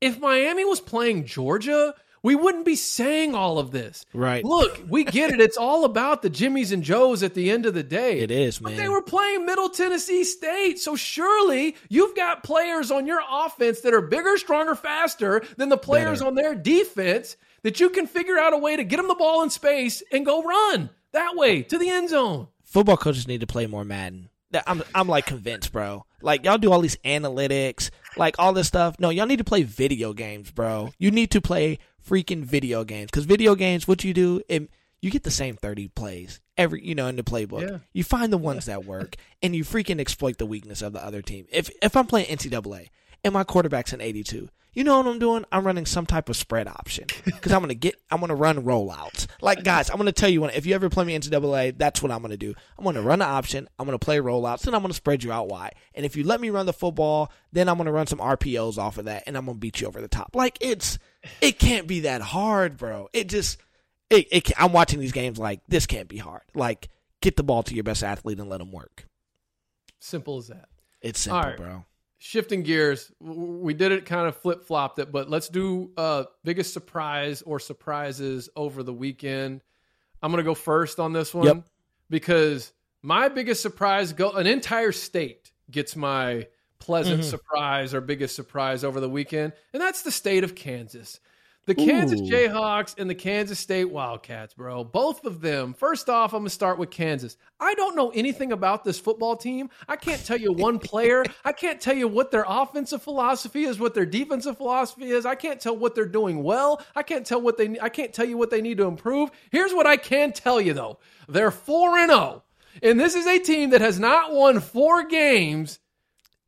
S5: if Miami was playing Georgia, we wouldn't be saying all of this.
S6: Right.
S5: Look, we get it. It's all about the Jimmies and Joes at the end of the day.
S6: It is,
S5: But
S6: man.
S5: they were playing Middle Tennessee State. So surely you've got players on your offense that are bigger, stronger, faster than the players
S6: Better.
S5: on their defense that you can figure out a way to get them the ball in space and go run that way to the end zone.
S6: Football coaches need to play more Madden. I'm I'm like convinced, bro. Like y'all do all these analytics, like all this stuff. No, y'all need to play video games, bro. You need to play freaking video games because video games, what you do, it, you get the same thirty plays every, you know, in the playbook.
S5: Yeah.
S6: You find the ones that work, <laughs> and you freaking exploit the weakness of the other team. If if I'm playing NCAA and my quarterback's an 82. You know what I'm doing? I'm running some type of spread option <laughs> because I'm gonna get, I'm gonna run rollouts. Like guys, I'm gonna tell you when if you ever play me NCAA, that's what I'm gonna do. I'm gonna run the option. I'm gonna play rollouts, and I'm gonna spread you out wide. And if you let me run the football, then I'm gonna run some RPOs off of that, and I'm gonna beat you over the top. Like it's, it can't be that hard, bro. It just, it, it. I'm watching these games like this can't be hard. Like get the ball to your best athlete and let them work.
S5: Simple as that.
S6: It's simple,
S5: right.
S6: bro.
S5: Shifting gears, we did it kind of flip flopped it, but let's do uh biggest surprise or surprises over the weekend. I'm gonna go first on this one
S6: Yep.
S5: because my biggest surprise go an entire state gets my pleasant
S6: Mm-hmm.
S5: surprise or biggest surprise over the weekend, and that's the state of Kansas. The Kansas
S6: Ooh.
S5: Jayhawks and the Kansas State Wildcats, bro. Both of them. First off, I'm going to start with Kansas. I don't know anything about this football team. I can't tell you one player. <laughs> I can't tell you what their offensive philosophy is, what their defensive philosophy is. I can't tell what they're doing well. I can't tell what they I can't tell you what they need to improve. Here's what I can tell you though. They're 4 and 0. And this is a team that has not won 4 games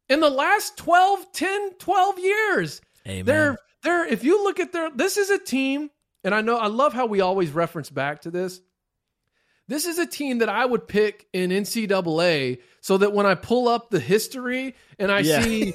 S5: in the last 12, 10, 12 years.
S6: Amen.
S5: They're they're if you look at their this is a team, and I know I love how we always reference back to this. This is a team that I would pick in NCAA so that when I pull up the history and I
S6: Yeah.
S5: see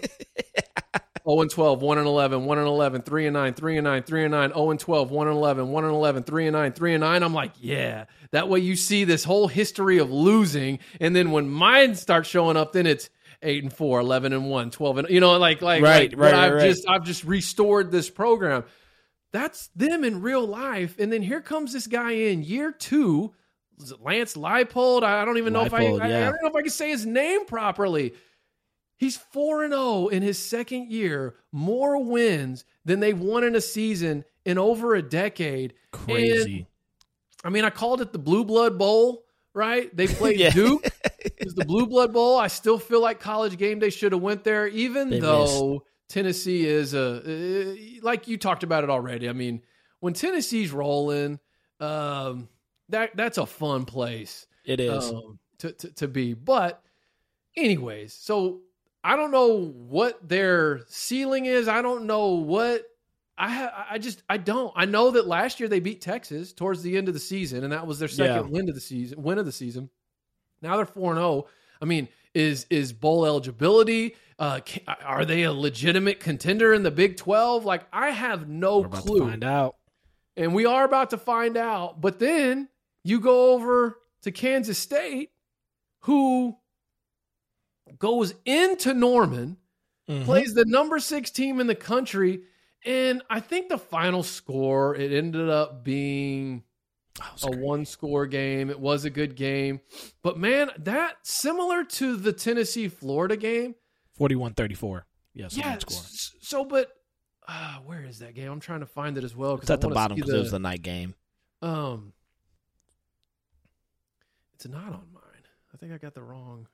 S5: 0 <laughs> and 12, 1 and 11, 1 and 11, 3 and 9, 3 and 9, 3 and 9, 0 and 12, 1 and 11, 1 and 11, 3 and 9, 3 and 9. I'm like, yeah. That way you see this whole history of losing. And then when mine starts showing up, then it's 8 and 4, 11 and 1, 12 and, you know, like, like,
S6: Right,
S5: like
S6: right,
S5: I've
S6: right, right.
S5: just, I've just restored this program. That's them in real life. And then here comes this guy in year two. Is it Lance Leipold? I don't even know if I,
S6: Leipold,
S5: I, I don't know if I can say his name properly. He's 4 and 0 in his second year, more wins than they've won in a season in over a decade. And,
S6: Crazy.
S5: I mean, I called it the Blue Blood Bowl, right? They <laughs> played
S6: Yeah.
S5: Duke. It was the <laughs> Blue Blood Bowl. I still feel like College Game Day should have went there, even
S6: They
S5: though Tennessee is a uh, like you talked about it already. I mean, when Tennessee's rolling, um, that that's a fun place
S6: it is.
S5: um, to, to to be. But anyways, so I don't know what their ceiling is. I don't know what I I just I don't. I know that last year they beat Texas towards the end of the season, and that was their second
S6: Yeah.
S5: win of the season. Win of the season. Now they're four and zero. I mean, is is bowl eligibility? Uh, ca- are they a legitimate contender in the Big Twelve? Like I have no clue
S6: find out.
S5: and we are about to find out. But then you go over to Kansas State, who goes into Norman,
S6: Mhm.
S5: plays the number six team in the country, and I think the final score it ended up being a
S6: great.
S5: one score game. It was a good game, but man, that similar to the Tennessee Florida game.
S6: 41-34. Yes,
S5: Yeah. So, but. Uh, where is that game? I'm trying to find it as well.
S6: It's at the bottom because it was the night game.
S5: Um, it's not on mine. I think I got the wrong.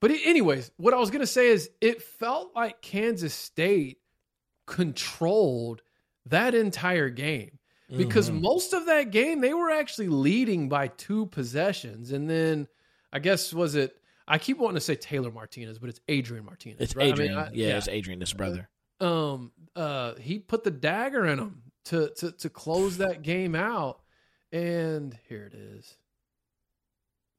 S5: But anyways, what I was gonna say is, it felt like Kansas State controlled that entire game because
S6: Mhm.
S5: most of that game they were actually leading by two possessions, and then I guess was it? I keep wanting to say Taylor Martinez, but it's Adrian Martinez.
S6: It's
S5: right? I mean,
S6: Adrian.
S5: I-
S6: yeah, it's Adrian, this brother.
S5: um uh he put the dagger in him to to to close that game out and here it is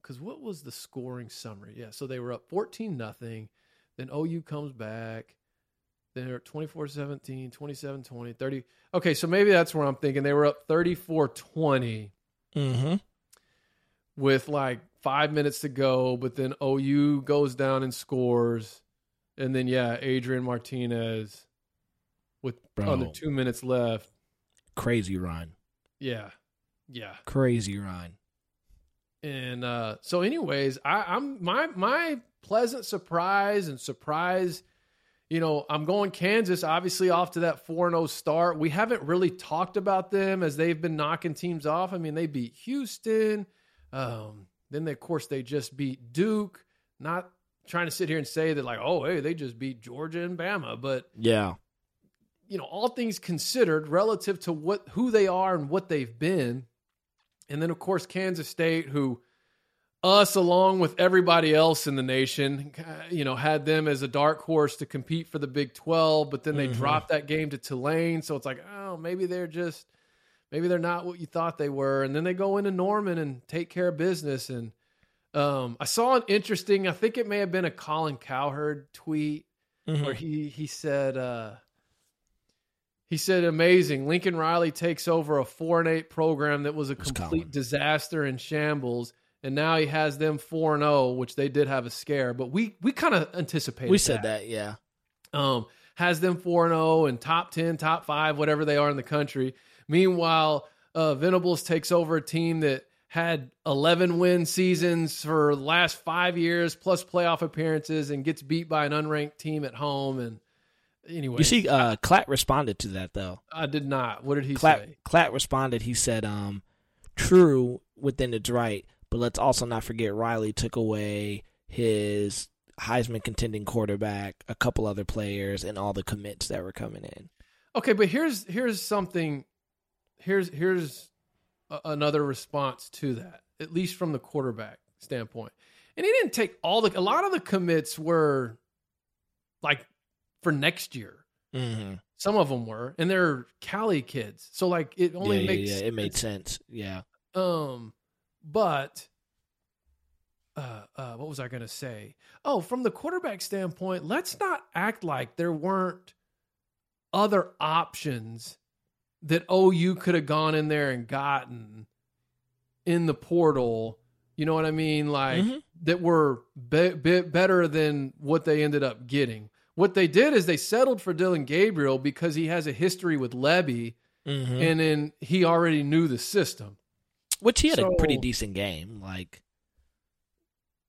S5: because what was the scoring summary? Yeah, so they were up 14 nothing. Then OU comes back. They're 24 17, 27 20, 30. Okay, so maybe that's where I'm thinking. They were up 34 20
S6: Mm-hmm.
S5: with like five minutes to go, but then OU goes down and scores. And then, yeah, Adrian Martinez with
S6: Bro.
S5: under two minutes left.
S6: Crazy run.
S5: Yeah. Yeah.
S6: Crazy run.
S5: And uh, so, anyways, I, I'm my my pleasant surprise and surprise. You know, I'm going Kansas obviously off to that 4 0 start. We haven't really talked about them as they've been knocking teams off. I mean, they beat Houston. Um, then, they, of course, they just beat Duke. Not trying to sit here and say that, like, oh, hey, they just beat Georgia and Bama. But,
S6: Yeah.
S5: you know, all things considered relative to what who they are and what they've been. And then of course Kansas State who us along with everybody else in the nation, uh, you know, had them as a dark horse to compete for the Big 12, but then they
S6: Mhm.
S5: dropped that game to Tulane, so it's like, oh, maybe they're just maybe they're not what you thought they were. And then they go into Norman and take care of business and um, I saw an interesting, I think it may have been a Colin Cowherd tweet
S6: Mhm.
S5: where he he said uh he said amazing lincoln riley takes over a four and eight program that was a
S6: That's
S5: complete disaster and shambles and now he has them 4 and 0 which they did have a scare but we we kind of anticipated
S6: We said that, yeah.
S5: um, has them 4 and 0 and top 10, top 5, whatever they are in the country. Meanwhile, uh, Venables takes over a team that had 11 win seasons for the last 5 years plus playoff appearances and gets beat by an unranked team at home and anyway.
S6: You see, uh, Klatt responded to that though.
S5: I did not. What did he
S6: Klatt,
S5: say?
S6: Klatt responded. He said, um, "True within its right, but let's also not forget Riley took away his Heisman contending quarterback, a couple other players, and all the commits that were coming in."
S5: Okay, but here's here's something here's here's a, another response to that, at least from the quarterback standpoint. And he didn't take all the a lot of the commits were like for next year.
S6: Mm-hmm.
S5: Some of them were, and they're Cali kids. So like it only
S6: yeah, yeah,
S5: makes
S6: yeah, it made
S5: sense.
S6: Yeah,
S5: Um, but uh, uh, what was I going to say? Oh, from the quarterback standpoint, let's not act like there weren't other options that OU could have gone in there and gotten in the portal. You know what I mean? Like
S6: Mhm.
S5: that were be- be- better than what they ended up getting. What they did is they settled for Dillon Gabriel because he has a history with Lebby,
S6: mm-hmm.
S5: and then he already knew the system.
S6: Which he had a pretty decent game. Like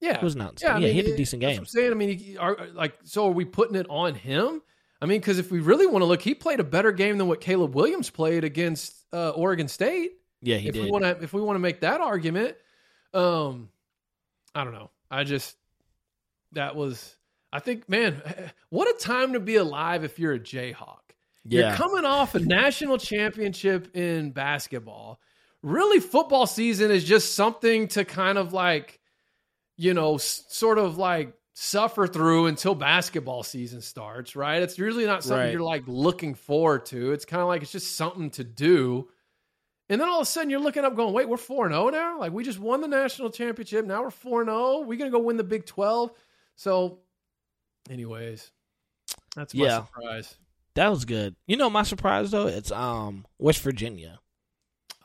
S5: Yeah,
S6: it was not.
S5: Yeah,
S6: Yeah,
S5: I mean,
S6: he had a decent game.
S5: I'm saying. I mean, he- are, like, so are we putting it on him? I mean, because if we really want to look, he played a better game than what Caleb Williams played against uh, Oregon State.
S6: Yeah, he
S5: if
S6: did.
S5: we want to, if we want to make that argument, um, I don't know. I just that was. I think, man, <laughs> what a time to be alive if you're a Jayhawk. You're coming off a national championship in basketball. Really, football season is just something to kind of like, you know, s- sort of like suffer through until basketball season starts, right? It's usually not something
S6: Right.
S5: you're like looking forward to. It's kind of like it's just something to do. And then all of a sudden you're looking up going, wait, we're 4 0 now? Like we just won the national championship. Now we're 4 0. We're going to go win the Big 12. So, anyways, that's my
S6: Yeah.
S5: surprise.
S6: that was good. You know, my surprise though, it's um West Virginia.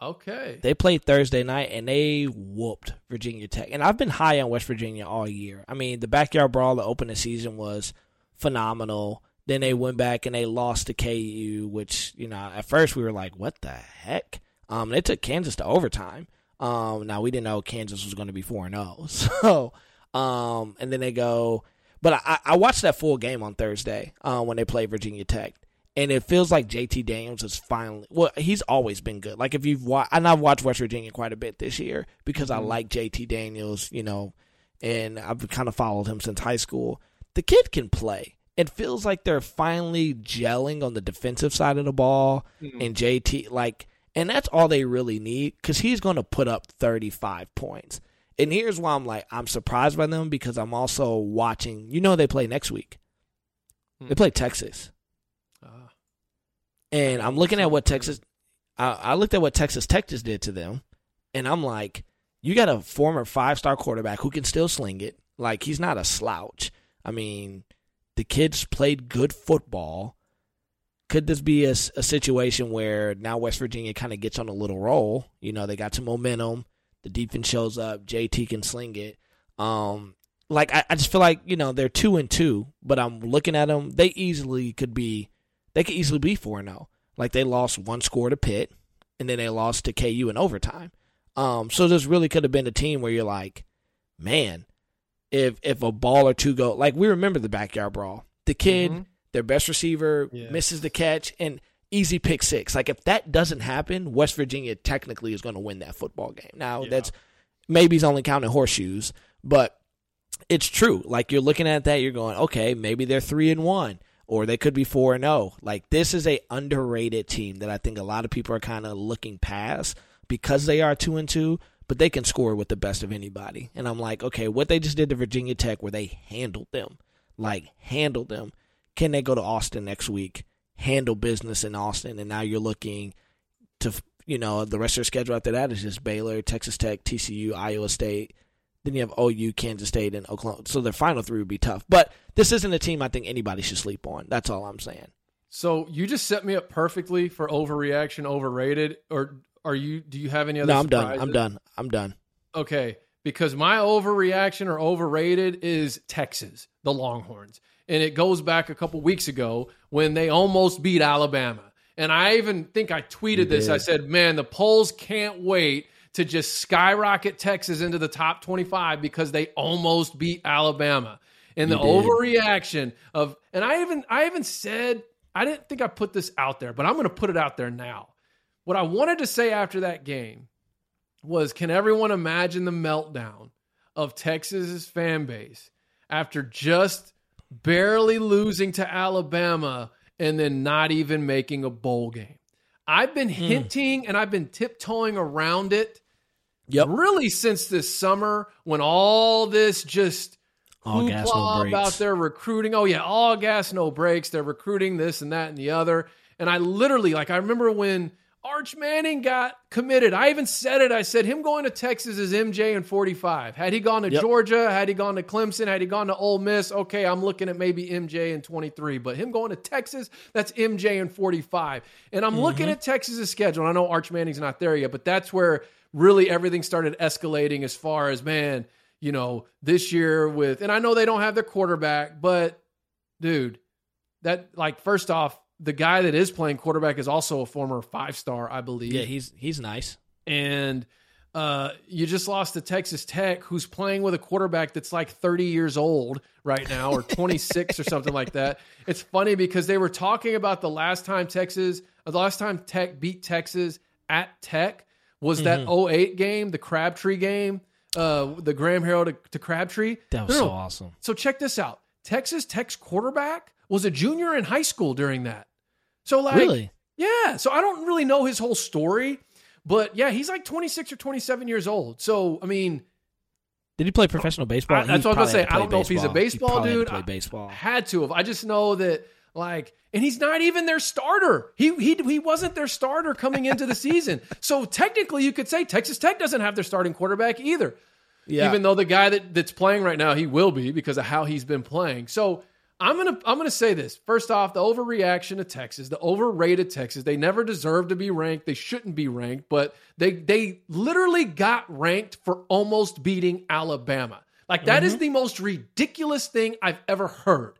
S5: Okay.
S6: They played Thursday night and they whooped Virginia Tech. And I've been high on West Virginia all year. I mean, the backyard brawl to open the season was phenomenal. Then they went back and they lost to KU, which you know at first we were like, "What the heck?" Um, they took Kansas to overtime. Um, now we didn't know Kansas was going to be four and zero. <laughs> So, um, and then they go. But I, I watched that full game on Thursday uh, when they played Virginia Tech, and it feels like JT Daniels is finally. Well, he's always been good. Like if you've watched, and I've watched West Virginia quite a bit this year because I mm-hmm. like JT Daniels, you know, and I've kind of followed him since high school. The kid can play. It feels like they're finally gelling on the defensive side of the ball, mm-hmm. and JT like, and that's all they really need because he's going to put up thirty five points. And here's why I'm like I'm surprised by them because I'm also watching. You know they play next week. They hmm. play Texas. And I'm looking at what Texas. I, I looked at what Texas Tech just did to them, and I'm like, you got a former five star quarterback who can still sling it. Like he's not a slouch. I mean, the kids played good football. Could this be a, a situation where now West Virginia kind of gets on a little roll? You know, they got some momentum. The defense shows up. JT can sling it. Um, like I, I just feel like you know they're two and two, but I'm looking at them. They easily could be, they could easily be four and zero. Like they lost one score to Pitt, and then they lost to KU in overtime. Um, so this really could have been a team where you're like, man, if if a ball or two go, like we remember the backyard brawl. The kid,
S5: Mhm.
S6: their best receiver,
S5: Yes.
S6: misses the catch and easy pick six. Like if that doesn't happen, West Virginia technically is going to win that football game. Now
S5: Yeah.
S6: that's maybe he's only counting horseshoes, but it's true. Like you're looking at that, you're going, okay, maybe they're three and one, or they could be four and zero. Like this is a underrated team that I think a lot of people are kind of looking past because they are two and two, but they can score with the best of anybody. And I'm like, okay, what they just did to Virginia Tech, where they handled them, like handled them. Can they go to Austin next week, handle business in Austin, and now you're looking to, you know, the rest of their schedule after that is just Baylor, Texas Tech, TCU, Iowa State. Then you have OU, Kansas State, and Oklahoma. So their final three would be tough. But this isn't a team I think anybody should sleep on. That's all I'm saying.
S5: So you just set me up perfectly for overreaction, overrated, or are you? Do you have any other?
S6: No, I'm done. I'm done. I'm done.
S5: Okay, because my overreaction or overrated is Texas, the Longhorns. And it goes back a couple weeks ago when they almost beat Alabama. And I even think I tweeted this. I said, man, the polls can't wait to just skyrocket Texas into the top 25 because they almost beat Alabama. And the overreaction of, and I even, I even said, I didn't think I put this out there, but I'm going to put it out there now. What I wanted to say after that game was can everyone imagine the meltdown of Texas's fan base after just barely losing to Alabama and then not even making a bowl game? I've been
S6: Hmm.
S5: hinting and I've been tiptoeing around it
S6: Yep.
S5: really since this summer when all this just
S6: All gas, no
S5: hoopla about their recruiting. Oh yeah, all gas, no brakes. They're recruiting this and that and the other. And I literally like I remember when Arch Manning got committed. I even said it. I said him going to Texas is MJ and 45. Had he gone to
S6: Yep.
S5: Georgia, had he gone to Clemson, had he gone to Ole Miss, okay, I'm looking at maybe MJ and 23. But him going to Texas, that's MJ and 45. And I'm looking mm-hmm. at Texas's schedule. And I know Arch Manning's not there yet, but that's where really everything started escalating as far as man, you know, this year with and I know they don't have their quarterback, but dude, that like first off, the guy that is playing quarterback is also a former five star, I believe.
S6: Yeah, he's he's nice.
S5: and uh, you just lost to Texas Tech, who's playing with a quarterback that's like 30 years old right now, or 26 or something like that. It's funny because they were talking about the last time Texas, the last time Tech beat Texas at Tech was
S6: Mm-hmm.
S5: that 08 game, the Crabtree game, uh, the Graham Harrell to, to Crabtree.
S6: That was
S5: No,
S6: so
S5: no.
S6: awesome.
S5: So check this out. Texas Tech's quarterback was a junior in high school during that. So like
S6: Really?
S5: yeah. So I don't really know his whole story, but yeah, he's like 26 or 27 years old. So I mean,
S6: Did he play professional baseball?
S5: I- that's
S6: He
S5: what I was gonna say.
S6: had to
S5: I don't
S6: play
S5: know if he's a
S6: He
S5: baseball
S6: probably had to
S5: dude.
S6: Play
S5: I-
S6: baseball.
S5: had to have. I just know that like, and he's not even their starter. He he he wasn't their starter coming into the season. <laughs> So technically, you could say Texas Tech doesn't have their starting quarterback either.
S6: Yeah.
S5: Even though the guy that, that's playing right now, he will be because of how he's been playing. So I'm gonna I'm gonna say this. First off, the overreaction of Texas, the overrated Texas. They never deserve to be ranked. They shouldn't be ranked, but they they literally got ranked for almost beating Alabama. Like that is mm-hmm. the most ridiculous thing I've ever heard.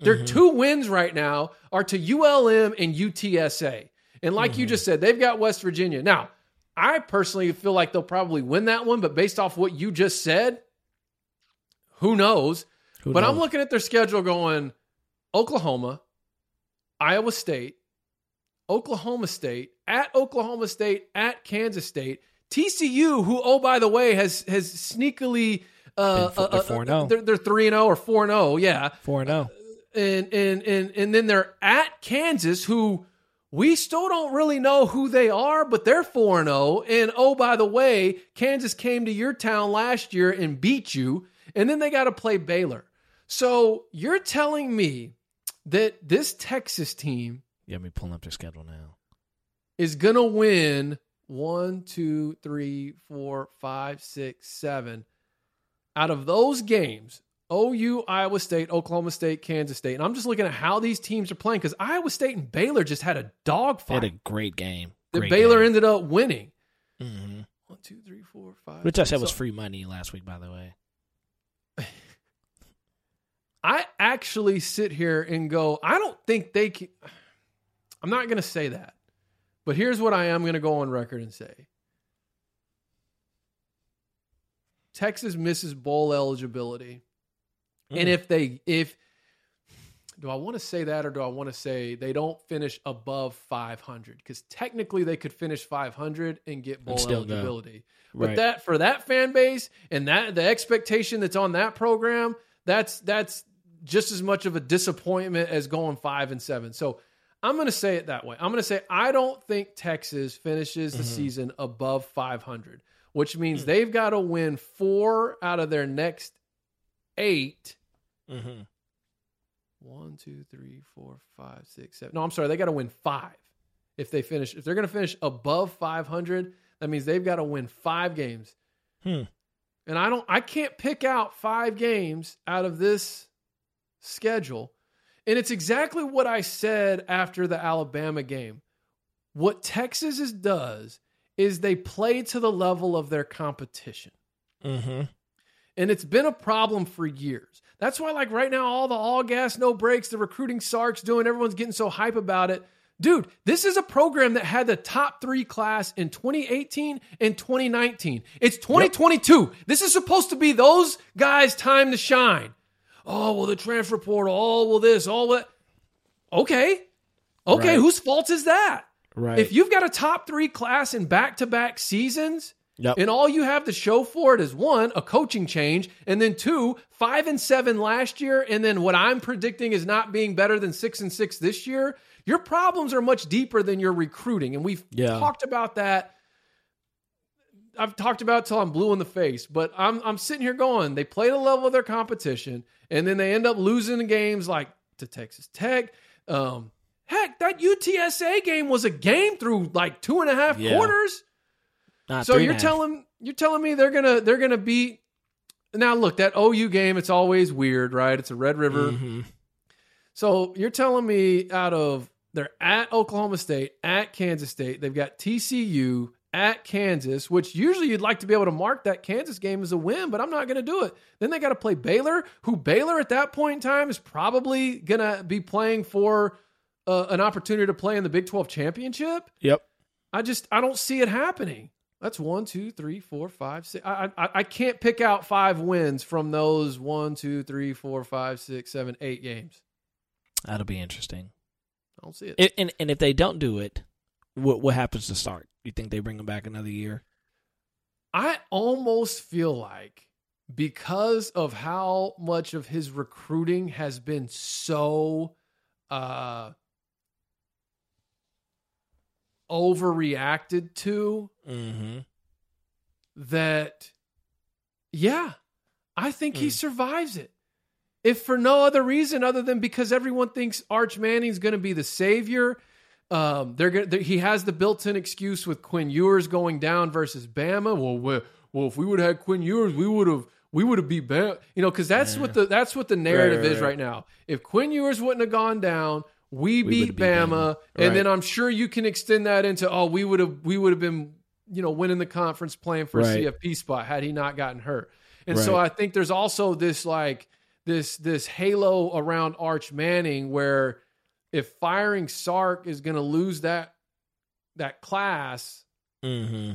S5: Their two wins right now are to ULM and UTSA. And like you just said, they've got West Virginia. Now, I personally feel like they'll probably win that one, but based off what you just said, who knows?
S6: Who
S5: but I'm looking at their schedule going Oklahoma, Iowa State, Oklahoma State, at Oklahoma State, at Kansas State, TCU, who oh by the way has has sneakily uh, uh,
S6: they're
S5: uh,
S6: 4-0.
S5: they're they're three and zero or four and zero, yeah,
S6: Four and zero.
S5: And and and and then they're at Kansas, who we still don't really know who they are, but they're four and zero. And oh, by the way, Kansas came to your town last year and beat you, and then they got to play Baylor. So you're telling me that this Texas team
S6: Yeah, me pulling up their schedule now.
S5: is gonna win one, two, three, four, five, six, seven. Out of those games, OU, Iowa State, Oklahoma State, Kansas State, and I'm just looking at how these teams are playing because Iowa State and Baylor just had a dogfight
S6: had a great game. Great
S5: Baylor
S6: game.
S5: ended up winning.
S6: Mhm.
S5: One, two, three, four, five.
S6: Which I said was free money last week, by the way. <laughs>
S5: I actually sit here and go, I don't think they can. I'm not going to say that. But here's what I am going to go on record and say Texas misses bowl eligibility. And
S6: Mm.
S5: if they, if, do I want to say that or do I want to say they don't finish above 500? Because technically they could finish 500 and get bowl
S6: go.
S5: eligibility. But
S6: Right.
S5: that for that fan base and that the expectation that's on that program, that's that's just as much of a disappointment as going five and seven. So I'm going to say it that way. I'm going to say I don't think Texas finishes the season above 500, which means they've got to win four out of their next eight.
S6: Mhm.
S5: One, two, three, four, five, six, seven. No, I'm sorry. They got to win five. If they finish, if they're going to finish above 500, that means they've got to win five games.
S6: Hmm.
S5: And I don't, I can't pick out five games out of this schedule. And it's exactly what I said after the Alabama game. What Texas is, does is they play to the level of their competition.
S6: Mhm.
S5: And it's been a problem for years. That's why, like right now, all the all gas, no brakes, the recruiting Sark's doing, everyone's getting so hype about it. Dude, this is a program that had the top three class in 2018 and 2019. It's 2022. This is supposed to be those guys' time to shine. Oh, well, the transfer portal. Oh, well, this, oh, all that. Okay. Okay.
S6: Right.
S5: Whose fault is that?
S6: Right.
S5: If you've got a top three class in back to back seasons,
S6: Yep.
S5: and all you have to show for it is one, a coaching change, and then two, five and seven last year, and then what I'm predicting is not being better than six and six this year. Your problems are much deeper than your recruiting, and we've
S6: Yeah.
S5: talked about that. I've talked about it till I'm blue in the face, but I'm I'm sitting here going, they play the level of their competition, and then they end up losing the games like to Texas Tech. Um, heck, that UTSA game was a game through like two and a half
S6: Yeah.
S5: quarters.
S6: Not
S5: So you're
S6: and a half.
S5: telling you're telling me they're gonna they're gonna beat now look that OU game it's always weird right it's a Red River
S6: Mhm.
S5: so you're telling me out of they're at Oklahoma State at Kansas State they've got TCU at Kansas which usually you'd like to be able to mark that Kansas game as a win but I'm not gonna do it then they got to play Baylor who Baylor at that point in time is probably gonna be playing for uh, an opportunity to play in the Big 12 championship
S6: Yep.
S5: I just I don't see it happening. That's one, two, three, four, five, six. I, I I can't pick out five wins from those one, two, three, four, five, six, seven, eight games.
S6: That'll be interesting.
S5: I don't see it.
S6: And, and and if they don't do it, what what happens to Sark? You think they bring him back another year?
S5: I almost feel like because of how much of his recruiting has been so uh overreacted to
S6: Mm-hmm.
S5: that yeah i think he
S6: Mm.
S5: survives it if for no other reason other than because everyone thinks arch manning's going to be the savior um, they're gonna, they, he has the built-in excuse with quinn ewers going down versus bama well well if we would have had quinn ewers we would have we would have beat bama you know because that's what the that's what the narrative
S6: right,
S5: is
S6: right.
S5: right now if quinn ewers wouldn't have gone down we,
S6: We
S5: beat bama,
S6: Bama.
S5: and
S6: Right.
S5: then i'm sure you can extend that into oh we would have we would have been you know winning the conference playing for
S6: Right.
S5: a cfp spot had he not gotten hurt and so I think there's also this like this this halo around Arch Manning where if firing Sark is going to lose that that class,
S6: Mm-hmm.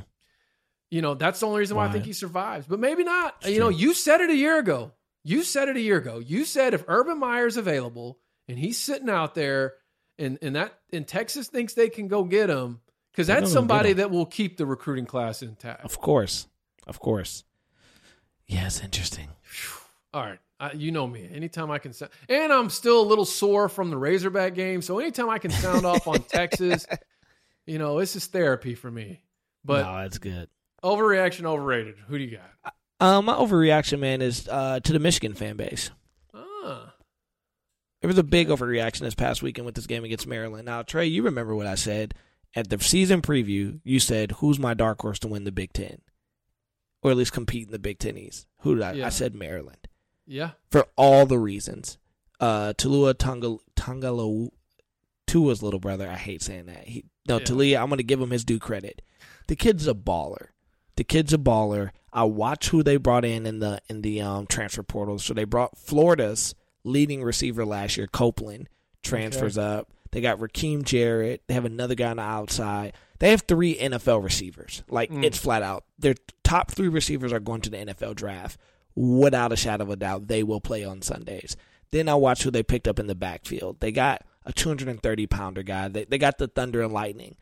S5: you know, that's the only reason why I think he survives. But maybe not.
S6: It's
S5: you know, you said it a year ago. You said it a year ago. You said if Urban Meyer's available and he's sitting out there and and that and Texas thinks they can go get him because that's
S6: gonna go get
S5: somebody that will keep the recruiting class intact.
S6: Of course, of course. Yeah, it's interesting.
S5: All right. I, you know me. Anytime I can sound, and I'm still a little sore from the Razorback game. So anytime I can sound off on Texas, <laughs> you know, this is therapy for me. But
S6: no, that's good.
S5: overreaction, overrated. Who do you got?
S6: Um, my overreaction, man, is uh, to the Michigan fan base.
S5: Ah,
S6: There was a big overreaction this past weekend with this game against Maryland. Now, Trey, you remember what I said. at the season preview, you said, "Who's my dark horse to win the Big Ten, or at least compete in the Big Ten East?" Who did I?
S5: Yeah.
S6: I said Maryland
S5: Yeah.
S6: for all the reasons. Uh, Tulua Tonga Tua's little brother. I hate saying that. He, no,
S5: Yeah.
S6: Taulia. I'm going to give him his due credit. The kid's a baller. The kid's a baller. I watch who they brought in in the in the um, transfer portal. So they brought Florida's leading receiver last year, Copeland, transfers up. They got Rakim Jarrett. They have another guy on the outside. They have three NFL receivers. Like
S5: Mm.
S6: it's flat out. Their top three receivers are going to the NFL draft. Without a shadow of a doubt, they will play on Sundays. Then I watch who they picked up in the backfield. They got a 230 pounder guy. They they got the Thunder and Lightning,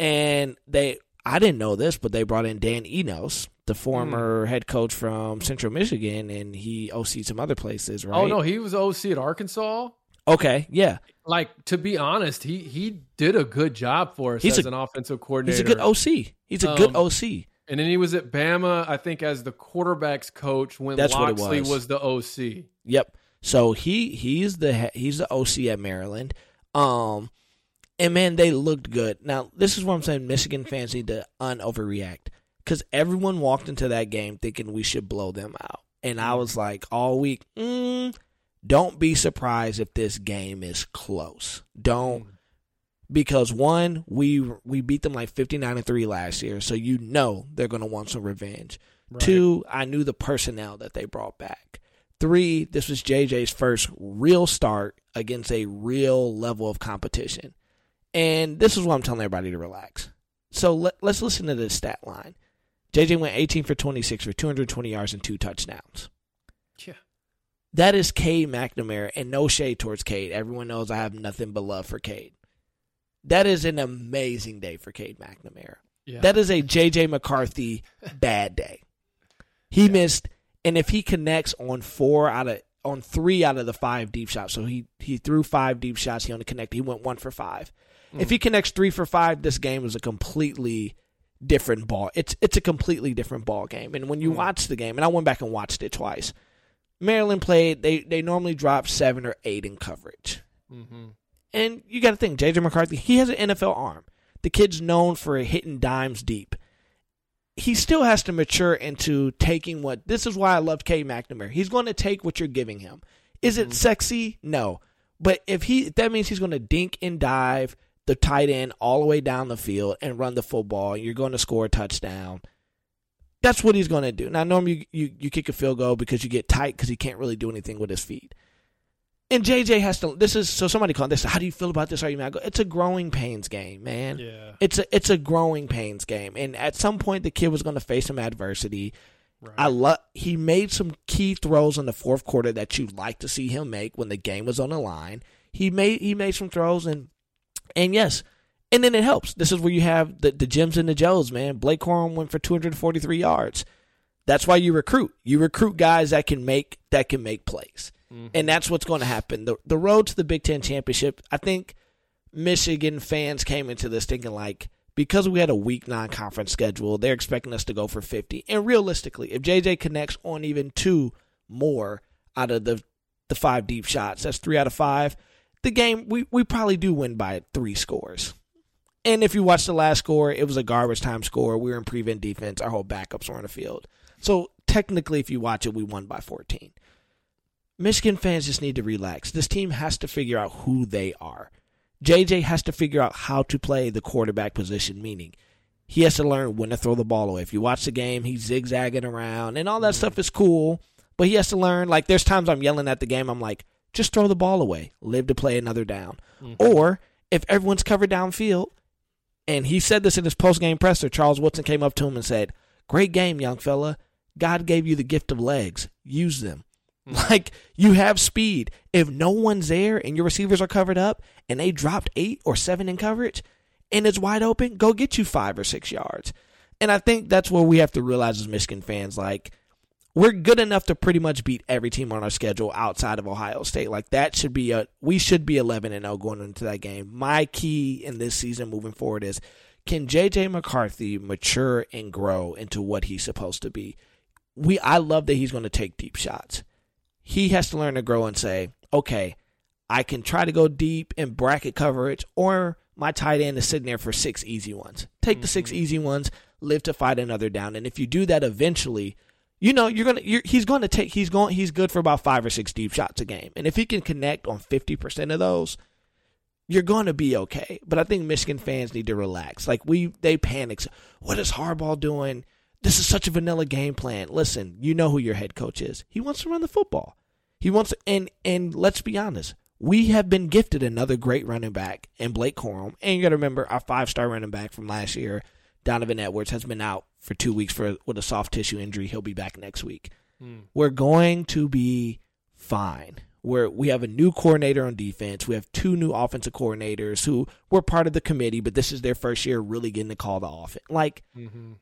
S6: and they I didn't know this, but they brought in Dan Enos, the former head coach from Central Michigan, and he OC some other places, right?
S5: Oh no, he was OC at Arkansas.
S6: Okay, yeah,
S5: Like to be honest, he he did a good job for us
S6: He's
S5: as
S6: a-
S5: an offensive coordinator.
S6: he's a good OC. He's a good
S5: Um,
S6: OC.
S5: And then he was at Bama, I think, as the quarterbacks coach when
S6: That's
S5: Locksley
S6: was.
S5: was. the OC.
S6: Yep. So he he's the he's the OC at Maryland. Um, and man, they looked good. Now this is what I'm saying. Michigan fans need to unoverreact because everyone walked into that game thinking we should blow them out, and I was like all week, mm, don't be surprised if this game is close. Don't because one we we beat them like 59 and 3 last year so you know they're going to want some revenge. Two i knew the personnel that they brought back. Three this was jj's first real start against a real level of competition. And this is what i'm telling everybody to relax. So let, let's listen to this stat line jj went 18 for 26 for 220 yards and two touchdowns
S5: Yeah.
S6: that is Cade McNamara, and no shade towards Cade. Everyone knows I have nothing but love for Cade. That is an amazing day for Cade McNamara.
S5: Yeah.
S6: That is a JJ McCarthy <laughs> bad day. He missed, and if he connects on four out of on three out of the five deep shots, so he he threw five deep shots, he only connected. He went one for five. If mm. he connects three for five, this game is a completely different ball. It's it's a completely different ball game. And when you watch the game, and I went back and watched it twice. Maryland played. They they normally drop seven or eight in coverage.
S5: hmm
S6: And you got to think, JJ McCarthy, he has an NFL arm. The kid's known for hitting dimes deep. He still has to mature into taking what. This is why I loved K McNamara. He's going to take what you're giving him. Is it sexy? No. But if he, if that means he's going to dink and dive the tight end all the way down the field and run the football. And you're going to score a touchdown. That's what he's going to do. Now, normally you, you, you kick a field goal because you get tight because he can't really do anything with his feet. And JJ has to. This is so. Somebody called this. How do you feel about this? Are you mad? I go, It's a growing pains game, man.
S5: Yeah.
S6: It's a it's a growing pains game, and at some point the kid was going to face some adversity. Right. I love. He made some key throws in the fourth quarter that you'd like to see him make when the game was on the line. He made he made some throws and and yes, and then it helps. This is where you have the the gems and the Joes, man. Blake Corum went for 243 yards. That's why you recruit. You recruit guys that can make that can make plays, mm-hmm. and that's what's going to happen. the The road to the Big Ten championship. I think Michigan fans came into this thinking like because we had a weak non-conference schedule, they're expecting us to go for 50. And realistically, if JJ connects on even two more out of the the five deep shots, that's three out of five. The game we we probably do win by three scores. And if you watch the last score, it was a garbage time score. We were in prevent defense. Our whole backups were on the field. So technically, if you watch it, we won by 14. Michigan fans just need to relax. This team has to figure out who they are. JJ has to figure out how to play the quarterback position, meaning he has to learn when to throw the ball away. If you watch the game, he's zigzagging around, and all that stuff is cool, but he has to learn. Like, there's times I'm yelling at the game, I'm like, just throw the ball away, live to play another down. Mm-hmm. Or if everyone's covered downfield, and he said this in his post game presser, Charles Woodson came up to him and said, Great game, young fella. God gave you the gift of legs. Use them. Mm-hmm. <laughs> Like you have speed. If no one's there and your receivers are covered up and they dropped eight or seven in coverage and it's wide open, go get you five or six yards. And I think that's what we have to realize as Michigan fans. Like we're good enough to pretty much beat every team on our schedule outside of Ohio State. Like that should be a we should be eleven and zero going into that game. My key in this season moving forward is can JJ McCarthy mature and grow into what he's supposed to be? We I love that he's going to take deep shots. He has to learn to grow and say, okay, I can try to go deep in bracket coverage, or my tight end is sitting there for six easy ones. Take the six mm-hmm. easy ones, live to fight another down, and if you do that eventually, you know you're gonna. You're, he's to take. He's going. He's good for about five or six deep shots a game, and if he can connect on fifty percent of those, you're going to be okay. But I think Michigan fans need to relax. Like we, they panic. What is Harbaugh doing? This is such a vanilla game plan. Listen, you know who your head coach is. He wants to run the football. He wants to, and and let's be honest. We have been gifted another great running back in Blake Corum. And you got to remember our five star running back from last year, Donovan Edwards, has been out for two weeks for with a soft tissue injury. He'll be back next week. Hmm. We're going to be fine. We're, we have a new coordinator on defense. We have two new offensive coordinators who were part of the committee, but this is their first year really getting to call the offense. Like, mm-hmm.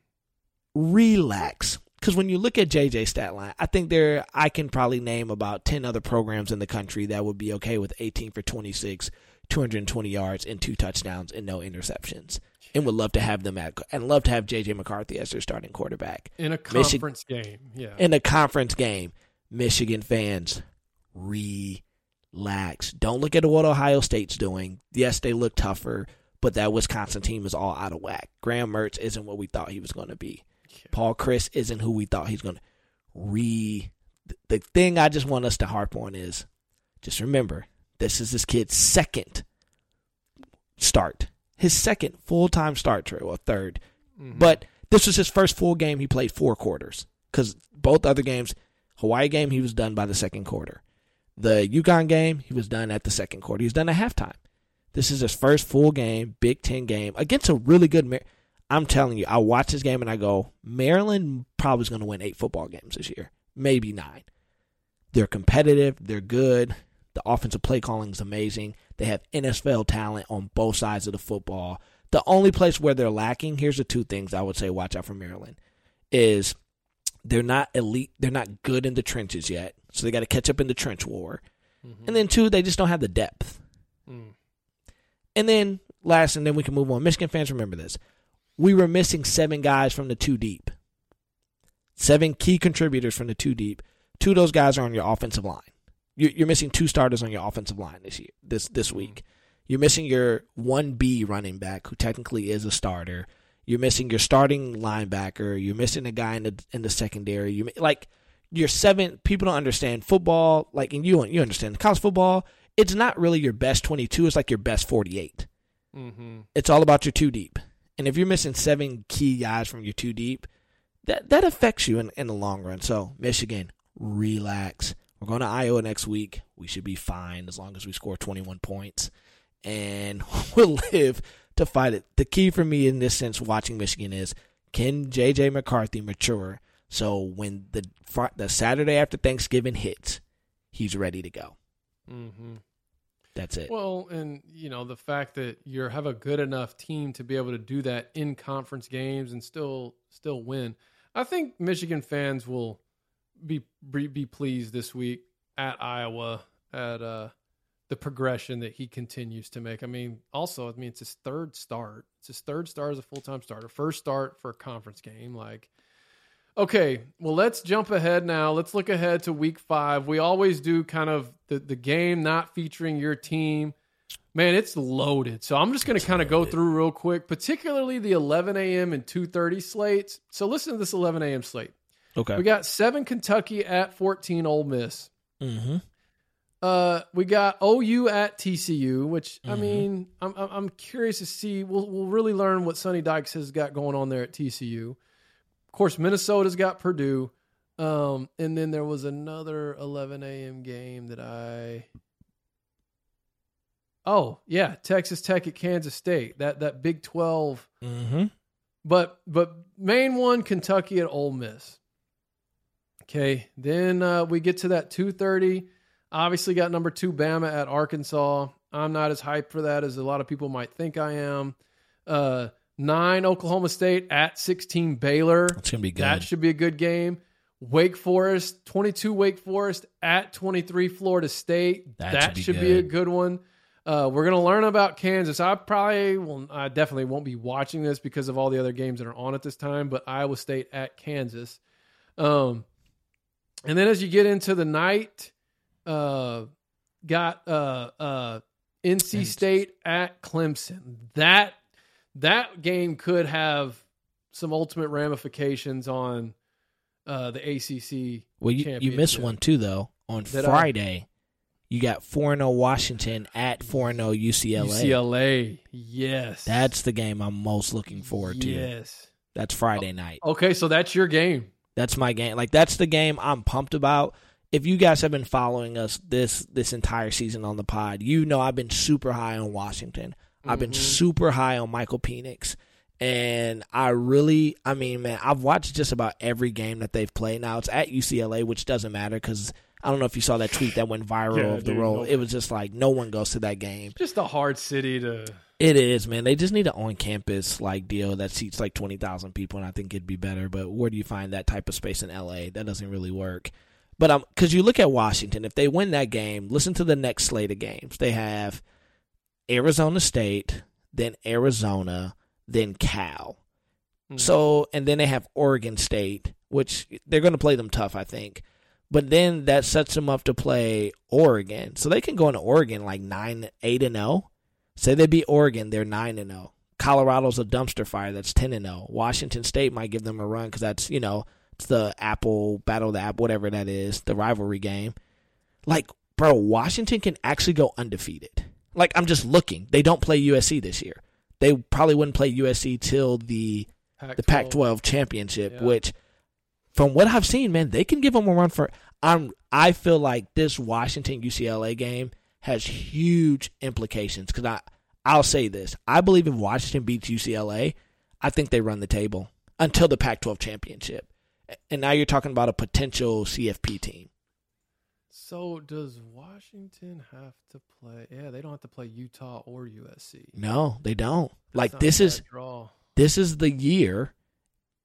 S6: relax. Because when you look at JJ stat line, I think there I can probably name about ten other programs in the country that would be okay with 18 for 26, 220 yards and two touchdowns and no interceptions, and would love to have them at and love to have JJ McCarthy as their starting quarterback
S5: in a
S6: Michi-
S5: conference game. Yeah.
S6: in a conference game. Michigan fans, relax. Don't look at what Ohio State's doing. Yes, they look tougher, but that Wisconsin team is all out of whack. Graham Mertz isn't what we thought he was going to be. Paul Chryst isn't who we thought he's going to. Re. The thing I just want us to harp on is, just remember, this is this kid's second start, his second full time start, or 3rd mm-hmm. But this was his first full game. He played four quarters because both other games, Hawaii game, he was done by the second quarter. The UConn game, he was done at the second quarter. He was done at halftime. This is his first full game, Big Ten game against a really good. Mar- I'm telling you, I watch this game and I go, Maryland probably is going to win eight football games this year, maybe nine. They're competitive. They're good. The offensive play calling is amazing. They have NFL talent on both sides of the football. The only place where they're lacking, here's the two things I would say watch out for Maryland, is they're not elite. They're not good in the trenches yet. So they got to catch up in the trench war. Mm-hmm. And then two, they just don't have the depth. Mm. And then last, and then we can move on. Michigan fans, remember this. We were missing seven guys from the two deep. Seven key contributors from the two deep. Two of those guys are on your offensive line. You're, you're missing two starters on your offensive line this year, this this week. You're missing your one B running back, who technically is a starter. You're missing your starting linebacker. You're missing a guy in the in the secondary. You like your seven. People don't understand football. Like, and you you understand college football. It's not really your best 22. It's like your best 48.
S5: Mm-hmm.
S6: It's all about your two deep. And if you're missing seven key guys from your two deep, that that affects you in, in the long run. So Michigan, relax. We're going to Iowa next week. We should be fine as long as we score 21 points, and <laughs> we'll live to fight it. The key for me in this sense, watching Michigan, is can JJ McCarthy mature so when the the Saturday after Thanksgiving hits, he's ready to go.
S5: Mm-hmm.
S6: That's it.
S5: Well, and you know the fact that you have a good enough team to be able to do that in conference games and still still win. I think Michigan fans will be be, be pleased this week at Iowa at uh, the progression that he continues to make. I mean, also, I mean it's his third start. It's his third start as a full time starter. First start for a conference game. Like, okay, well, let's jump ahead now. Let's look ahead to week five. We always do kind of the, the game not featuring your team. Man, it's loaded. So I'm just going to kind of go through real quick, particularly the 11 a.m. and 2:30 slates. So listen to this 11 a.m. slate.
S6: Okay.
S5: We got seven Kentucky at 14 Ole Miss.
S6: mm-hmm.
S5: Uh, we got OU at TCU, which I
S6: Mhm.
S5: mean, I'm I'm I'm curious to see. We'll we'll really learn what Sonny Dykes has got going on there at TCU. Of course, Minnesota's got Purdue, um, and then there was another 11 a.m. game that I. Oh yeah, Texas Tech at Kansas State. That that Big 12
S6: Mm-hmm.
S5: but but main one Kentucky at Ole Miss. Okay, then uh, we get to that two thirty. Obviously, got number two Bama at Arkansas. I'm not as hyped for that as a lot of people might think I am. Uh, nine Oklahoma State at sixteen Baylor.
S6: It's gonna be good.
S5: That should be a good game. Wake Forest, 22 Wake Forest at 23 Florida State.
S6: That
S5: That,
S6: should be
S5: should be a
S6: good.
S5: one. Uh, we're going to learn about Kansas. I probably will, I definitely won't be watching this because of all the other games that are on at this time, but Iowa State at Kansas. Um, and then as you get into the night, uh, got uh, uh, NC State at Clemson. That that game could have some ultimate ramifications on uh, the ACC.
S6: Well, you, you missed one too, though. On
S5: Did I?
S6: Friday, you got 4 0 Washington at 4 0 UCLA.
S5: UCLA, yes,
S6: That's the game I'm most looking forward to.
S5: Yes.
S6: That's Friday night.
S5: Okay, so that's your game.
S6: That's my game. Like that's the game I'm pumped about. If you guys have been following us this this entire season on the pod, you know I've been super high on Washington. I've been mm-hmm. super high on Michael Penix. And I really, I mean, man, I've watched just about every game that they've played. Now it's at UCLA, which doesn't matter because I don't know if you saw that tweet that went viral
S5: Yeah,
S6: of the
S5: dude,
S6: role.
S5: no-
S6: It was just like no one goes to that game.
S5: Just a hard city to.
S6: It is, man. They just need an on campus like deal that seats like twenty thousand people, and I think it'd be better. But where do you find that type of space in LA? That doesn't really work. But um, because you look at Washington, if they win that game, listen to the next slate of games. They have Arizona State, then Arizona, then Cal.
S5: Hmm.
S6: So and then they have Oregon State, which they're going to play them tough, I think. But then that sets them up to play Oregon, so they can go into Oregon like nine, eight and zero. Say they beat Oregon, they're nine and zero. Colorado's a dumpster fire that's ten and zero. Washington State might give them a run because that's you know it's the Apple Battle of the App, whatever that is, the rivalry game. Like, bro, Washington can actually go undefeated. Like, I'm just looking. They don't play USC this year. They probably wouldn't play USC till the the Pac-12 championship,
S5: Yeah.
S6: which, from what I've seen, man, they can give them a run for. I'm. I feel like this Washington UCLA game has huge implications because I. I'll say this: I believe if Washington beats UCLA, I think they run the table until the Pac-12 championship. And now you're talking about a potential CFP team.
S5: So does Washington have to play? Yeah, they don't have to play Utah or USC.
S6: No, they don't.
S5: That's
S6: like this is
S5: draw.
S6: this is the year.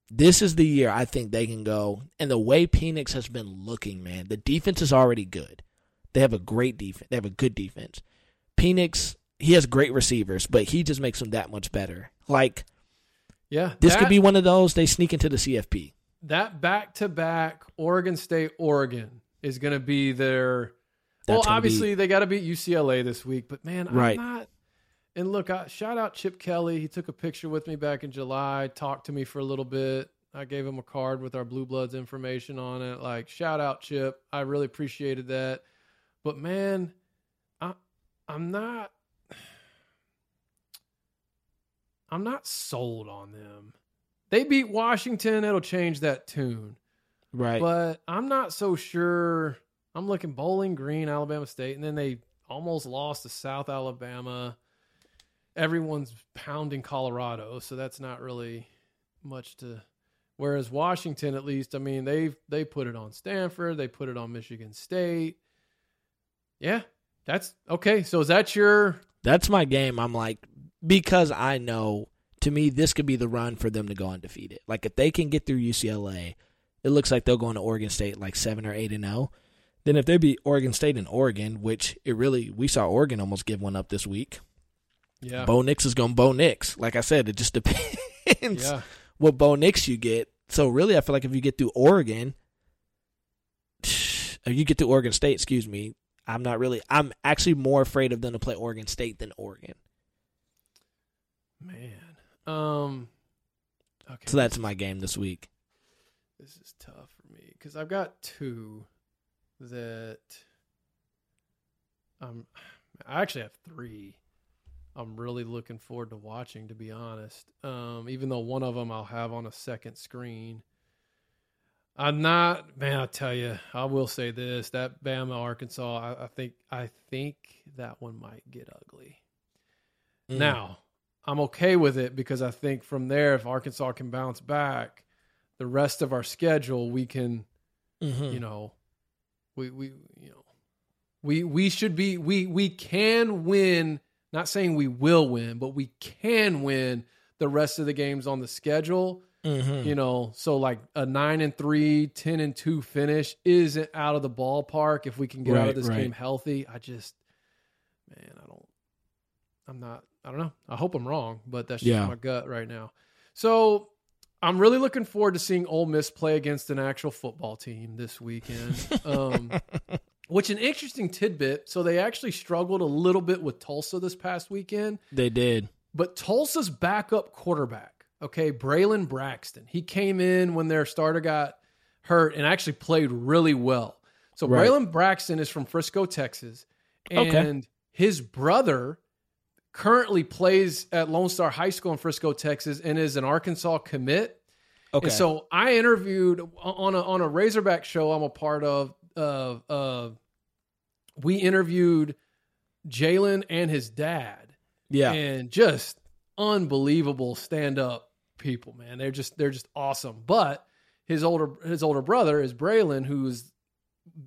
S6: This is the year I think they can go. And the way Penix has been looking, man, the defense is already good. They have a great defense. They have a good defense. Penix, he has great receivers, but he just makes them that much better. Like
S5: Yeah,
S6: this
S5: that,
S6: could be one of those they sneak into the CFP.
S5: that back to back Oregon State Oregon is going to be their.
S6: That's
S5: well, obviously they got to beat UCLA this week, but man,
S6: Right.
S5: I'm not. And look, I, shout out Chip Kelly. He took a picture with me back in July, talked to me for a little bit. I gave him a card with our Blue Bloods information on it. Like, shout out Chip. I really appreciated that. But man, I I'm not I'm not sold on them. They beat Washington, it'll change that tune.
S6: Right.
S5: But I'm not so sure. I'm looking Bowling Green, Alabama State, and then they almost lost to South Alabama. Everyone's pounding Colorado, so that's not really much to. Whereas Washington, at least, I mean, they've they put it on Stanford, they put it on Michigan State. Yeah, that's okay. So is that your?
S6: That's my game. I'm like because I know to me this could be the run for them to go undefeated. Like if they can get through UCLA, it looks like they'll go into Oregon State like seven or eight and zero. Then if they beat Oregon State and Oregon, which it really we saw Oregon almost give one up this week.
S5: Yeah,
S6: Bo Nix is going Bo Nix. Like I said, it just <laughs> depends
S5: yeah.
S6: what Bo Nix you get. So really, I feel like if you get through Oregon, <sighs> if you get to Oregon State, excuse me, I'm not really. I'm actually more afraid of them to play Oregon State than Oregon.
S5: Man, um, okay.
S6: So that's my game this week.
S5: This is tough for me because I've got two that um I actually have three. I'm really looking forward to watching, to be honest. Um, even though one of them I'll have on a second screen. I'm not, man. I tell you, I will say this: that Bama Arkansas, I, I think, I think that one might get ugly.
S6: Mm.
S5: Now, I'm okay with it because I think from there, if Arkansas can bounce back, the rest of our schedule we can,
S6: Mhm.
S5: you know, we we you know, we we should be we we can win. Not saying we will win, but we can win the rest of the games on the schedule.
S6: Mhm.
S5: You know, so like a nine and three, 10 and two finish isn't out of the ballpark if we can get out of this
S6: right.
S5: game healthy. I just, man, I don't, I'm not, I don't know. I hope I'm wrong, but that's just
S6: Yeah.
S5: my gut right now. So I'm really looking forward to seeing Ole Miss play against an actual football team this weekend. um, <laughs> which an interesting tidbit. So they actually struggled a little bit with Tulsa this past weekend,
S6: They did.
S5: but Tulsa's backup quarterback, okay, Braylon Braxton, he came in when their starter got hurt and actually played really well. So
S6: Right.
S5: Braylon Braxton is from Frisco, Texas, and
S6: Okay.
S5: his brother currently plays at Lone Star High School in Frisco, Texas, and is an Arkansas commit.
S6: Okay.
S5: And so I interviewed on a on a Razorback show I'm a part of. Uh, uh, we interviewed Jalen and his dad,
S6: yeah.
S5: and just unbelievable stand up people. Man, they're just they're just awesome. But his older his older brother is Braylon, who's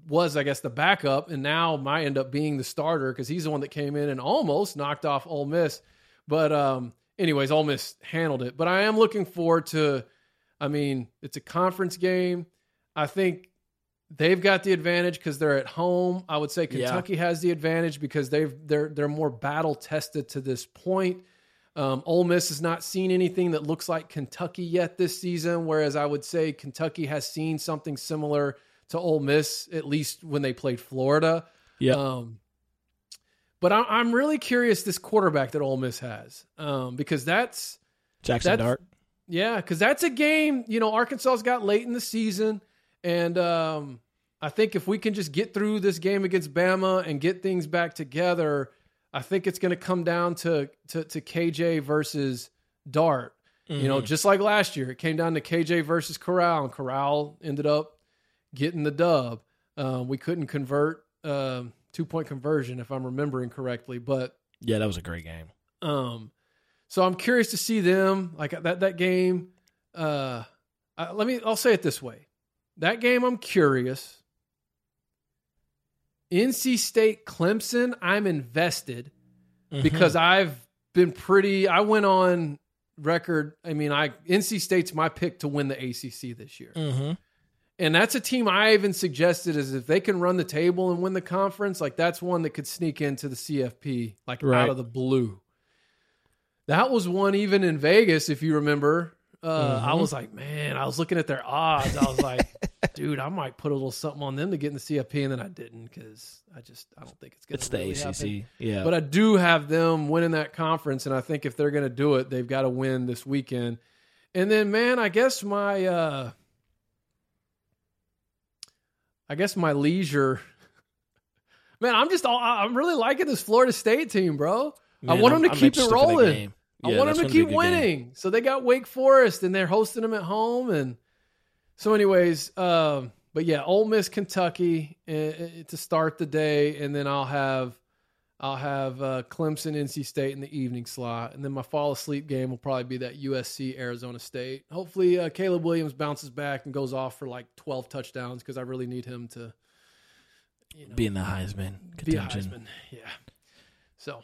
S5: was I guess the backup, and now might end up being the starter because he's the one that came in and almost knocked off Ole Miss. But um, anyways, Ole Miss handled it. But I am looking forward to. I mean, it's a conference game. I think they've got the advantage because they're at home. I would say
S6: Yeah.
S5: Kentucky has the advantage because they've they're they're more battle tested to this point. Um, Ole Miss has not seen anything that looks like Kentucky yet this season, whereas I would say Kentucky has seen something similar to Ole Miss at least when they played Florida.
S6: Yeah.
S5: Um, but I, I'm really curious this quarterback that Ole Miss has um, because that's
S6: Jackson
S5: that's-
S6: Dart.
S5: yeah, because that's a game, you know, Arkansas's got late in the season. And um, I think if we can just get through this game against Bama and get things back together, I think it's going to come down to, to, to KJ versus Dart. You
S6: Mm-hmm.
S5: know, just like last year, it came down to KJ versus Corral, and Corral ended up getting the dub. Um, we couldn't convert um, two point conversion, if I'm remembering correctly. But
S6: Yeah, that was a great game.
S5: um, so I'm curious to see them like that that game. Uh, uh, let me. I'll say it this way: that game, I'm curious. NC State, Clemson, I'm invested
S6: Mm-hmm.
S5: because I've been pretty. I went on record. I mean, I NC State's my pick to win the ACC this year.
S6: Mm-hmm.
S5: And that's a team I even suggested is if they can run the table and win the conference, like that's one that could sneak into the CFP like
S6: Right.
S5: out of the blue. That was one even in Vegas, if you remember. Uh, I
S6: Mhm.
S5: was like, man, I was looking at their odds. I was like, <laughs> dude, I might put a little something on them to get in the CFP, and then I didn't because I just I don't think it's gonna.
S6: It's the
S5: really
S6: ACC.
S5: happen.
S6: Yeah.
S5: But I do have them winning that conference, and I think if they're going to do it, they've got to win this weekend. And then, man, I guess my, uh I guess my leisure, <laughs> man, I'm just, all, I'm really liking this Florida State team, bro. I
S6: Man,
S5: want
S6: I'm-
S5: them to
S6: I'm
S5: keep it
S6: interested for that
S5: rolling.
S6: Game.
S5: I
S6: Yeah,
S5: want them to
S6: be
S5: keep
S6: good game.
S5: winning. So they got Wake Forest, and they're hosting them at home, and so, anyways, um, but yeah, Ole Miss, Kentucky uh, to start the day, and then I'll have I'll have uh, Clemson, NC State in the evening slot, and then my fall asleep game will probably be that USC Arizona State. Hopefully, uh, Caleb Williams bounces back and goes off for like twelve touchdowns because I really need him to you know,
S6: Being the Heisman
S5: be
S6: contention.
S5: Heisman. Yeah. So,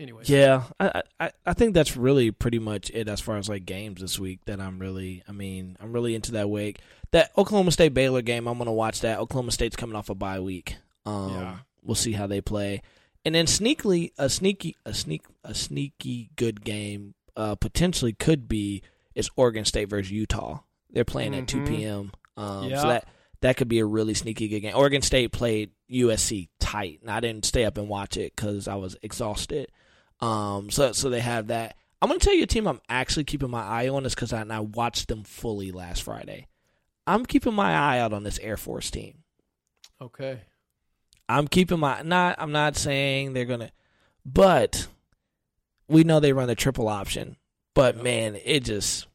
S5: anyways,
S6: Yeah, I, I I think that's really pretty much it as far as like games this week. That I'm really, I mean, I'm really into that week. That Oklahoma State Baylor game, I'm gonna watch that. Oklahoma State's coming off a bye week. Um,
S5: Yeah.
S6: we'll see how they play, and then sneakily a sneaky a sneak a sneaky good game uh, potentially could be is Oregon State versus Utah. They're playing at two
S5: Mhm.
S6: p.m. Um,
S5: Yeah.
S6: So that that could be a really sneaky good game. Oregon State played USC tight, and I didn't stay up and watch it because I was exhausted. Um, so so they have that. I'm gonna tell you a team I'm actually keeping my eye on is because I, I watched them fully last Friday. I'm keeping my eye out on this Air Force team.
S5: okay.
S6: I'm keeping my not. I'm not saying they're gonna, but we know they run the triple option. But man, it just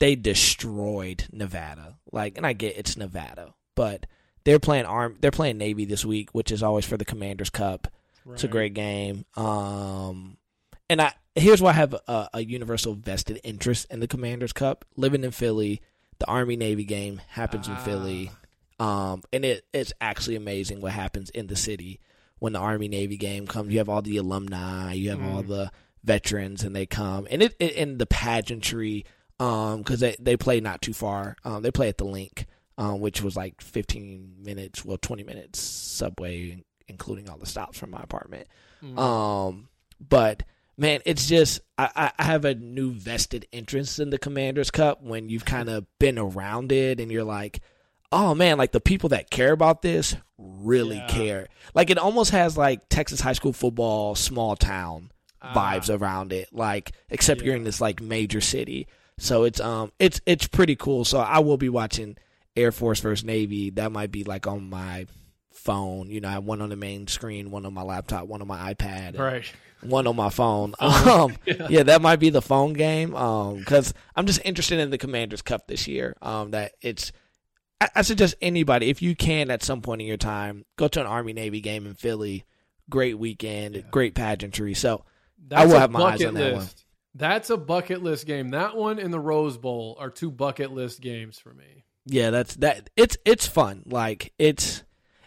S6: they destroyed Nevada. Like, and I get it's Nevada, but they're playing arm. They're playing Navy this week, which is always for the Commanders Cup. It's a great game. Um, and I here's why I have a, a universal vested interest in the Commanders Cup. Living in Philly, the Army Navy game happens in Philly, um, and it it's actually amazing what happens in the city when the Army Navy game comes. You have all the alumni, you have all the veterans, and they come, and it, it and the pageantry. Um, because they they play not too far. Um, they play at the Linc, um, which was like 15 minutes, well, 20 minutes subway, including all the stops from my apartment. Um, but man, it's just I, I have a new vested interest in the Commanders Cup when you've kind of been around it and you're like, oh man, like the people that care about this really
S5: Yeah.
S6: care. Like it almost has like Texas high school football small town
S5: Ah.
S6: vibes around it. Like except you're in this like major city. So it's um it's it's pretty cool. So I will be watching Air Force versus Navy. That might be like on my phone. You know, I have one on the main screen, one on my laptop, one on my iPad.
S5: Right.
S6: one on my phone. <laughs> Um, <laughs> yeah. that might be the phone game. Um, because I'm just interested in the Commanders Cup this year. Um, that it's. I, I suggest anybody, if you can, at some point in your time, go to an Army Navy game in Philly. Great weekend, great pageantry. So
S5: That's
S6: will
S5: a
S6: have my eyes on that
S5: list.
S6: one.
S5: That's a bucket list game. That one and the Rose Bowl are two bucket list games for me.
S6: yeah, that's that. It's it's fun. Like it's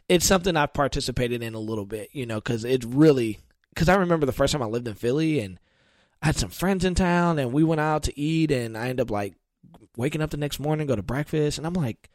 S6: it's something I've participated in a little bit. You know, because it really. Because I remember the first time I lived in Philly and I had some friends in town and we went out to eat and I ended up like waking up the next morning, go to breakfast, and I'm like,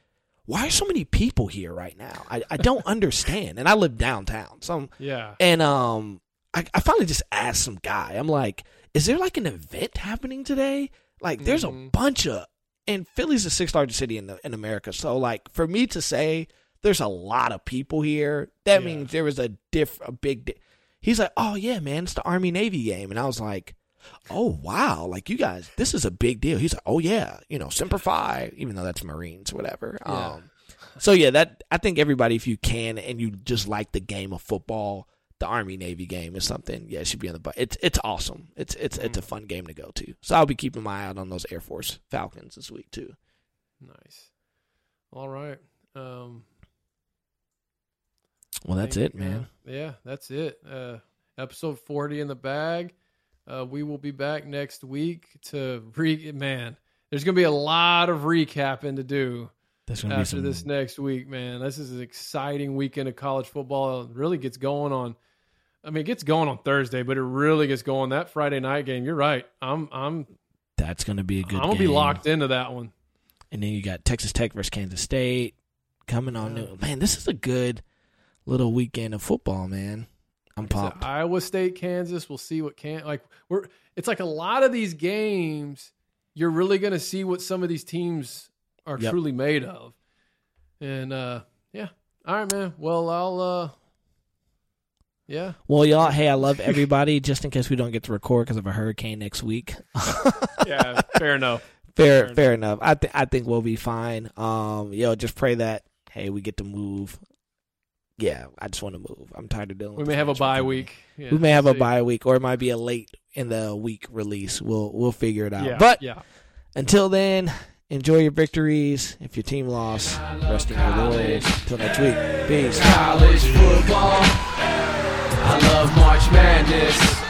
S6: why are so many people here right now? I, I don't <laughs> understand. And I live downtown. So I'm,
S5: Yeah.
S6: and um I, I finally just asked some guy, I'm like, is there like an event happening today? Like there's a
S5: Mhm.
S6: bunch of and Philly's the sixth largest city in the in America. So like for me to say there's a lot of people here, that
S5: Yeah.
S6: means there was a diff a big di- He's like, "Oh yeah, man, it's the Army Navy game." And I was like, "Oh wow, like you guys, this is a big deal." He's like, "Oh yeah, you know, Semper Fi, even though that's Marines, whatever."
S5: Yeah.
S6: Um so yeah, that I think everybody if you can and you just like the game of football, the Army Navy game is something. Yeah, it should be on the but it's it's awesome. It's it's it's a fun game to go to. So I'll be keeping my eye out on those Air Force Falcons this week too.
S5: Nice. All right. Um,
S6: Well, that's
S5: think,
S6: it, man.
S5: uh, yeah, that's it. Uh, episode 40 in the bag. Uh, we will be back next week to re. Man, there's going to be a lot of recapping to do
S6: That's gonna be
S5: after
S6: some
S5: this next week, man. This is an exciting weekend of college football. It really gets going on. I mean, it gets going on Thursday, but it really gets going that Friday night game. You're right. I'm I'm
S6: that's gonna be a good
S5: I'm gonna
S6: game.
S5: be locked into that one.
S6: And then you got Texas Tech versus Kansas State coming on.
S5: Yeah.
S6: New. Man, this is a good little weekend of football, man. I'm pumped.
S5: Iowa State, Kansas. We'll see what can like we're. It's like a lot of these games. You're really going to see what some of these teams are
S6: Yep.
S5: truly made of. And uh yeah, all right, man. Well, I'll. uh Yeah,
S6: Well, y'all, hey, I love everybody. <laughs> Just in case we don't get to record because of a hurricane next week. <laughs>
S5: yeah. fair enough.
S6: fair,
S5: Fair
S6: fair enough. I think I think we'll be fine. Um, yo, just pray that hey, we get to move. Yeah, I just want to move. I'm tired of dealing.
S5: We
S6: with
S5: may have a bye
S6: people.
S5: week. Yeah,
S6: we may have a bye week, or it might be a late in the week release. We'll we'll figure it out.
S5: Yeah,
S6: But
S5: yeah.
S6: until then, enjoy your victories. If your team lost, rest in your laurels. Until next week, peace.
S4: college football. I love March Madness.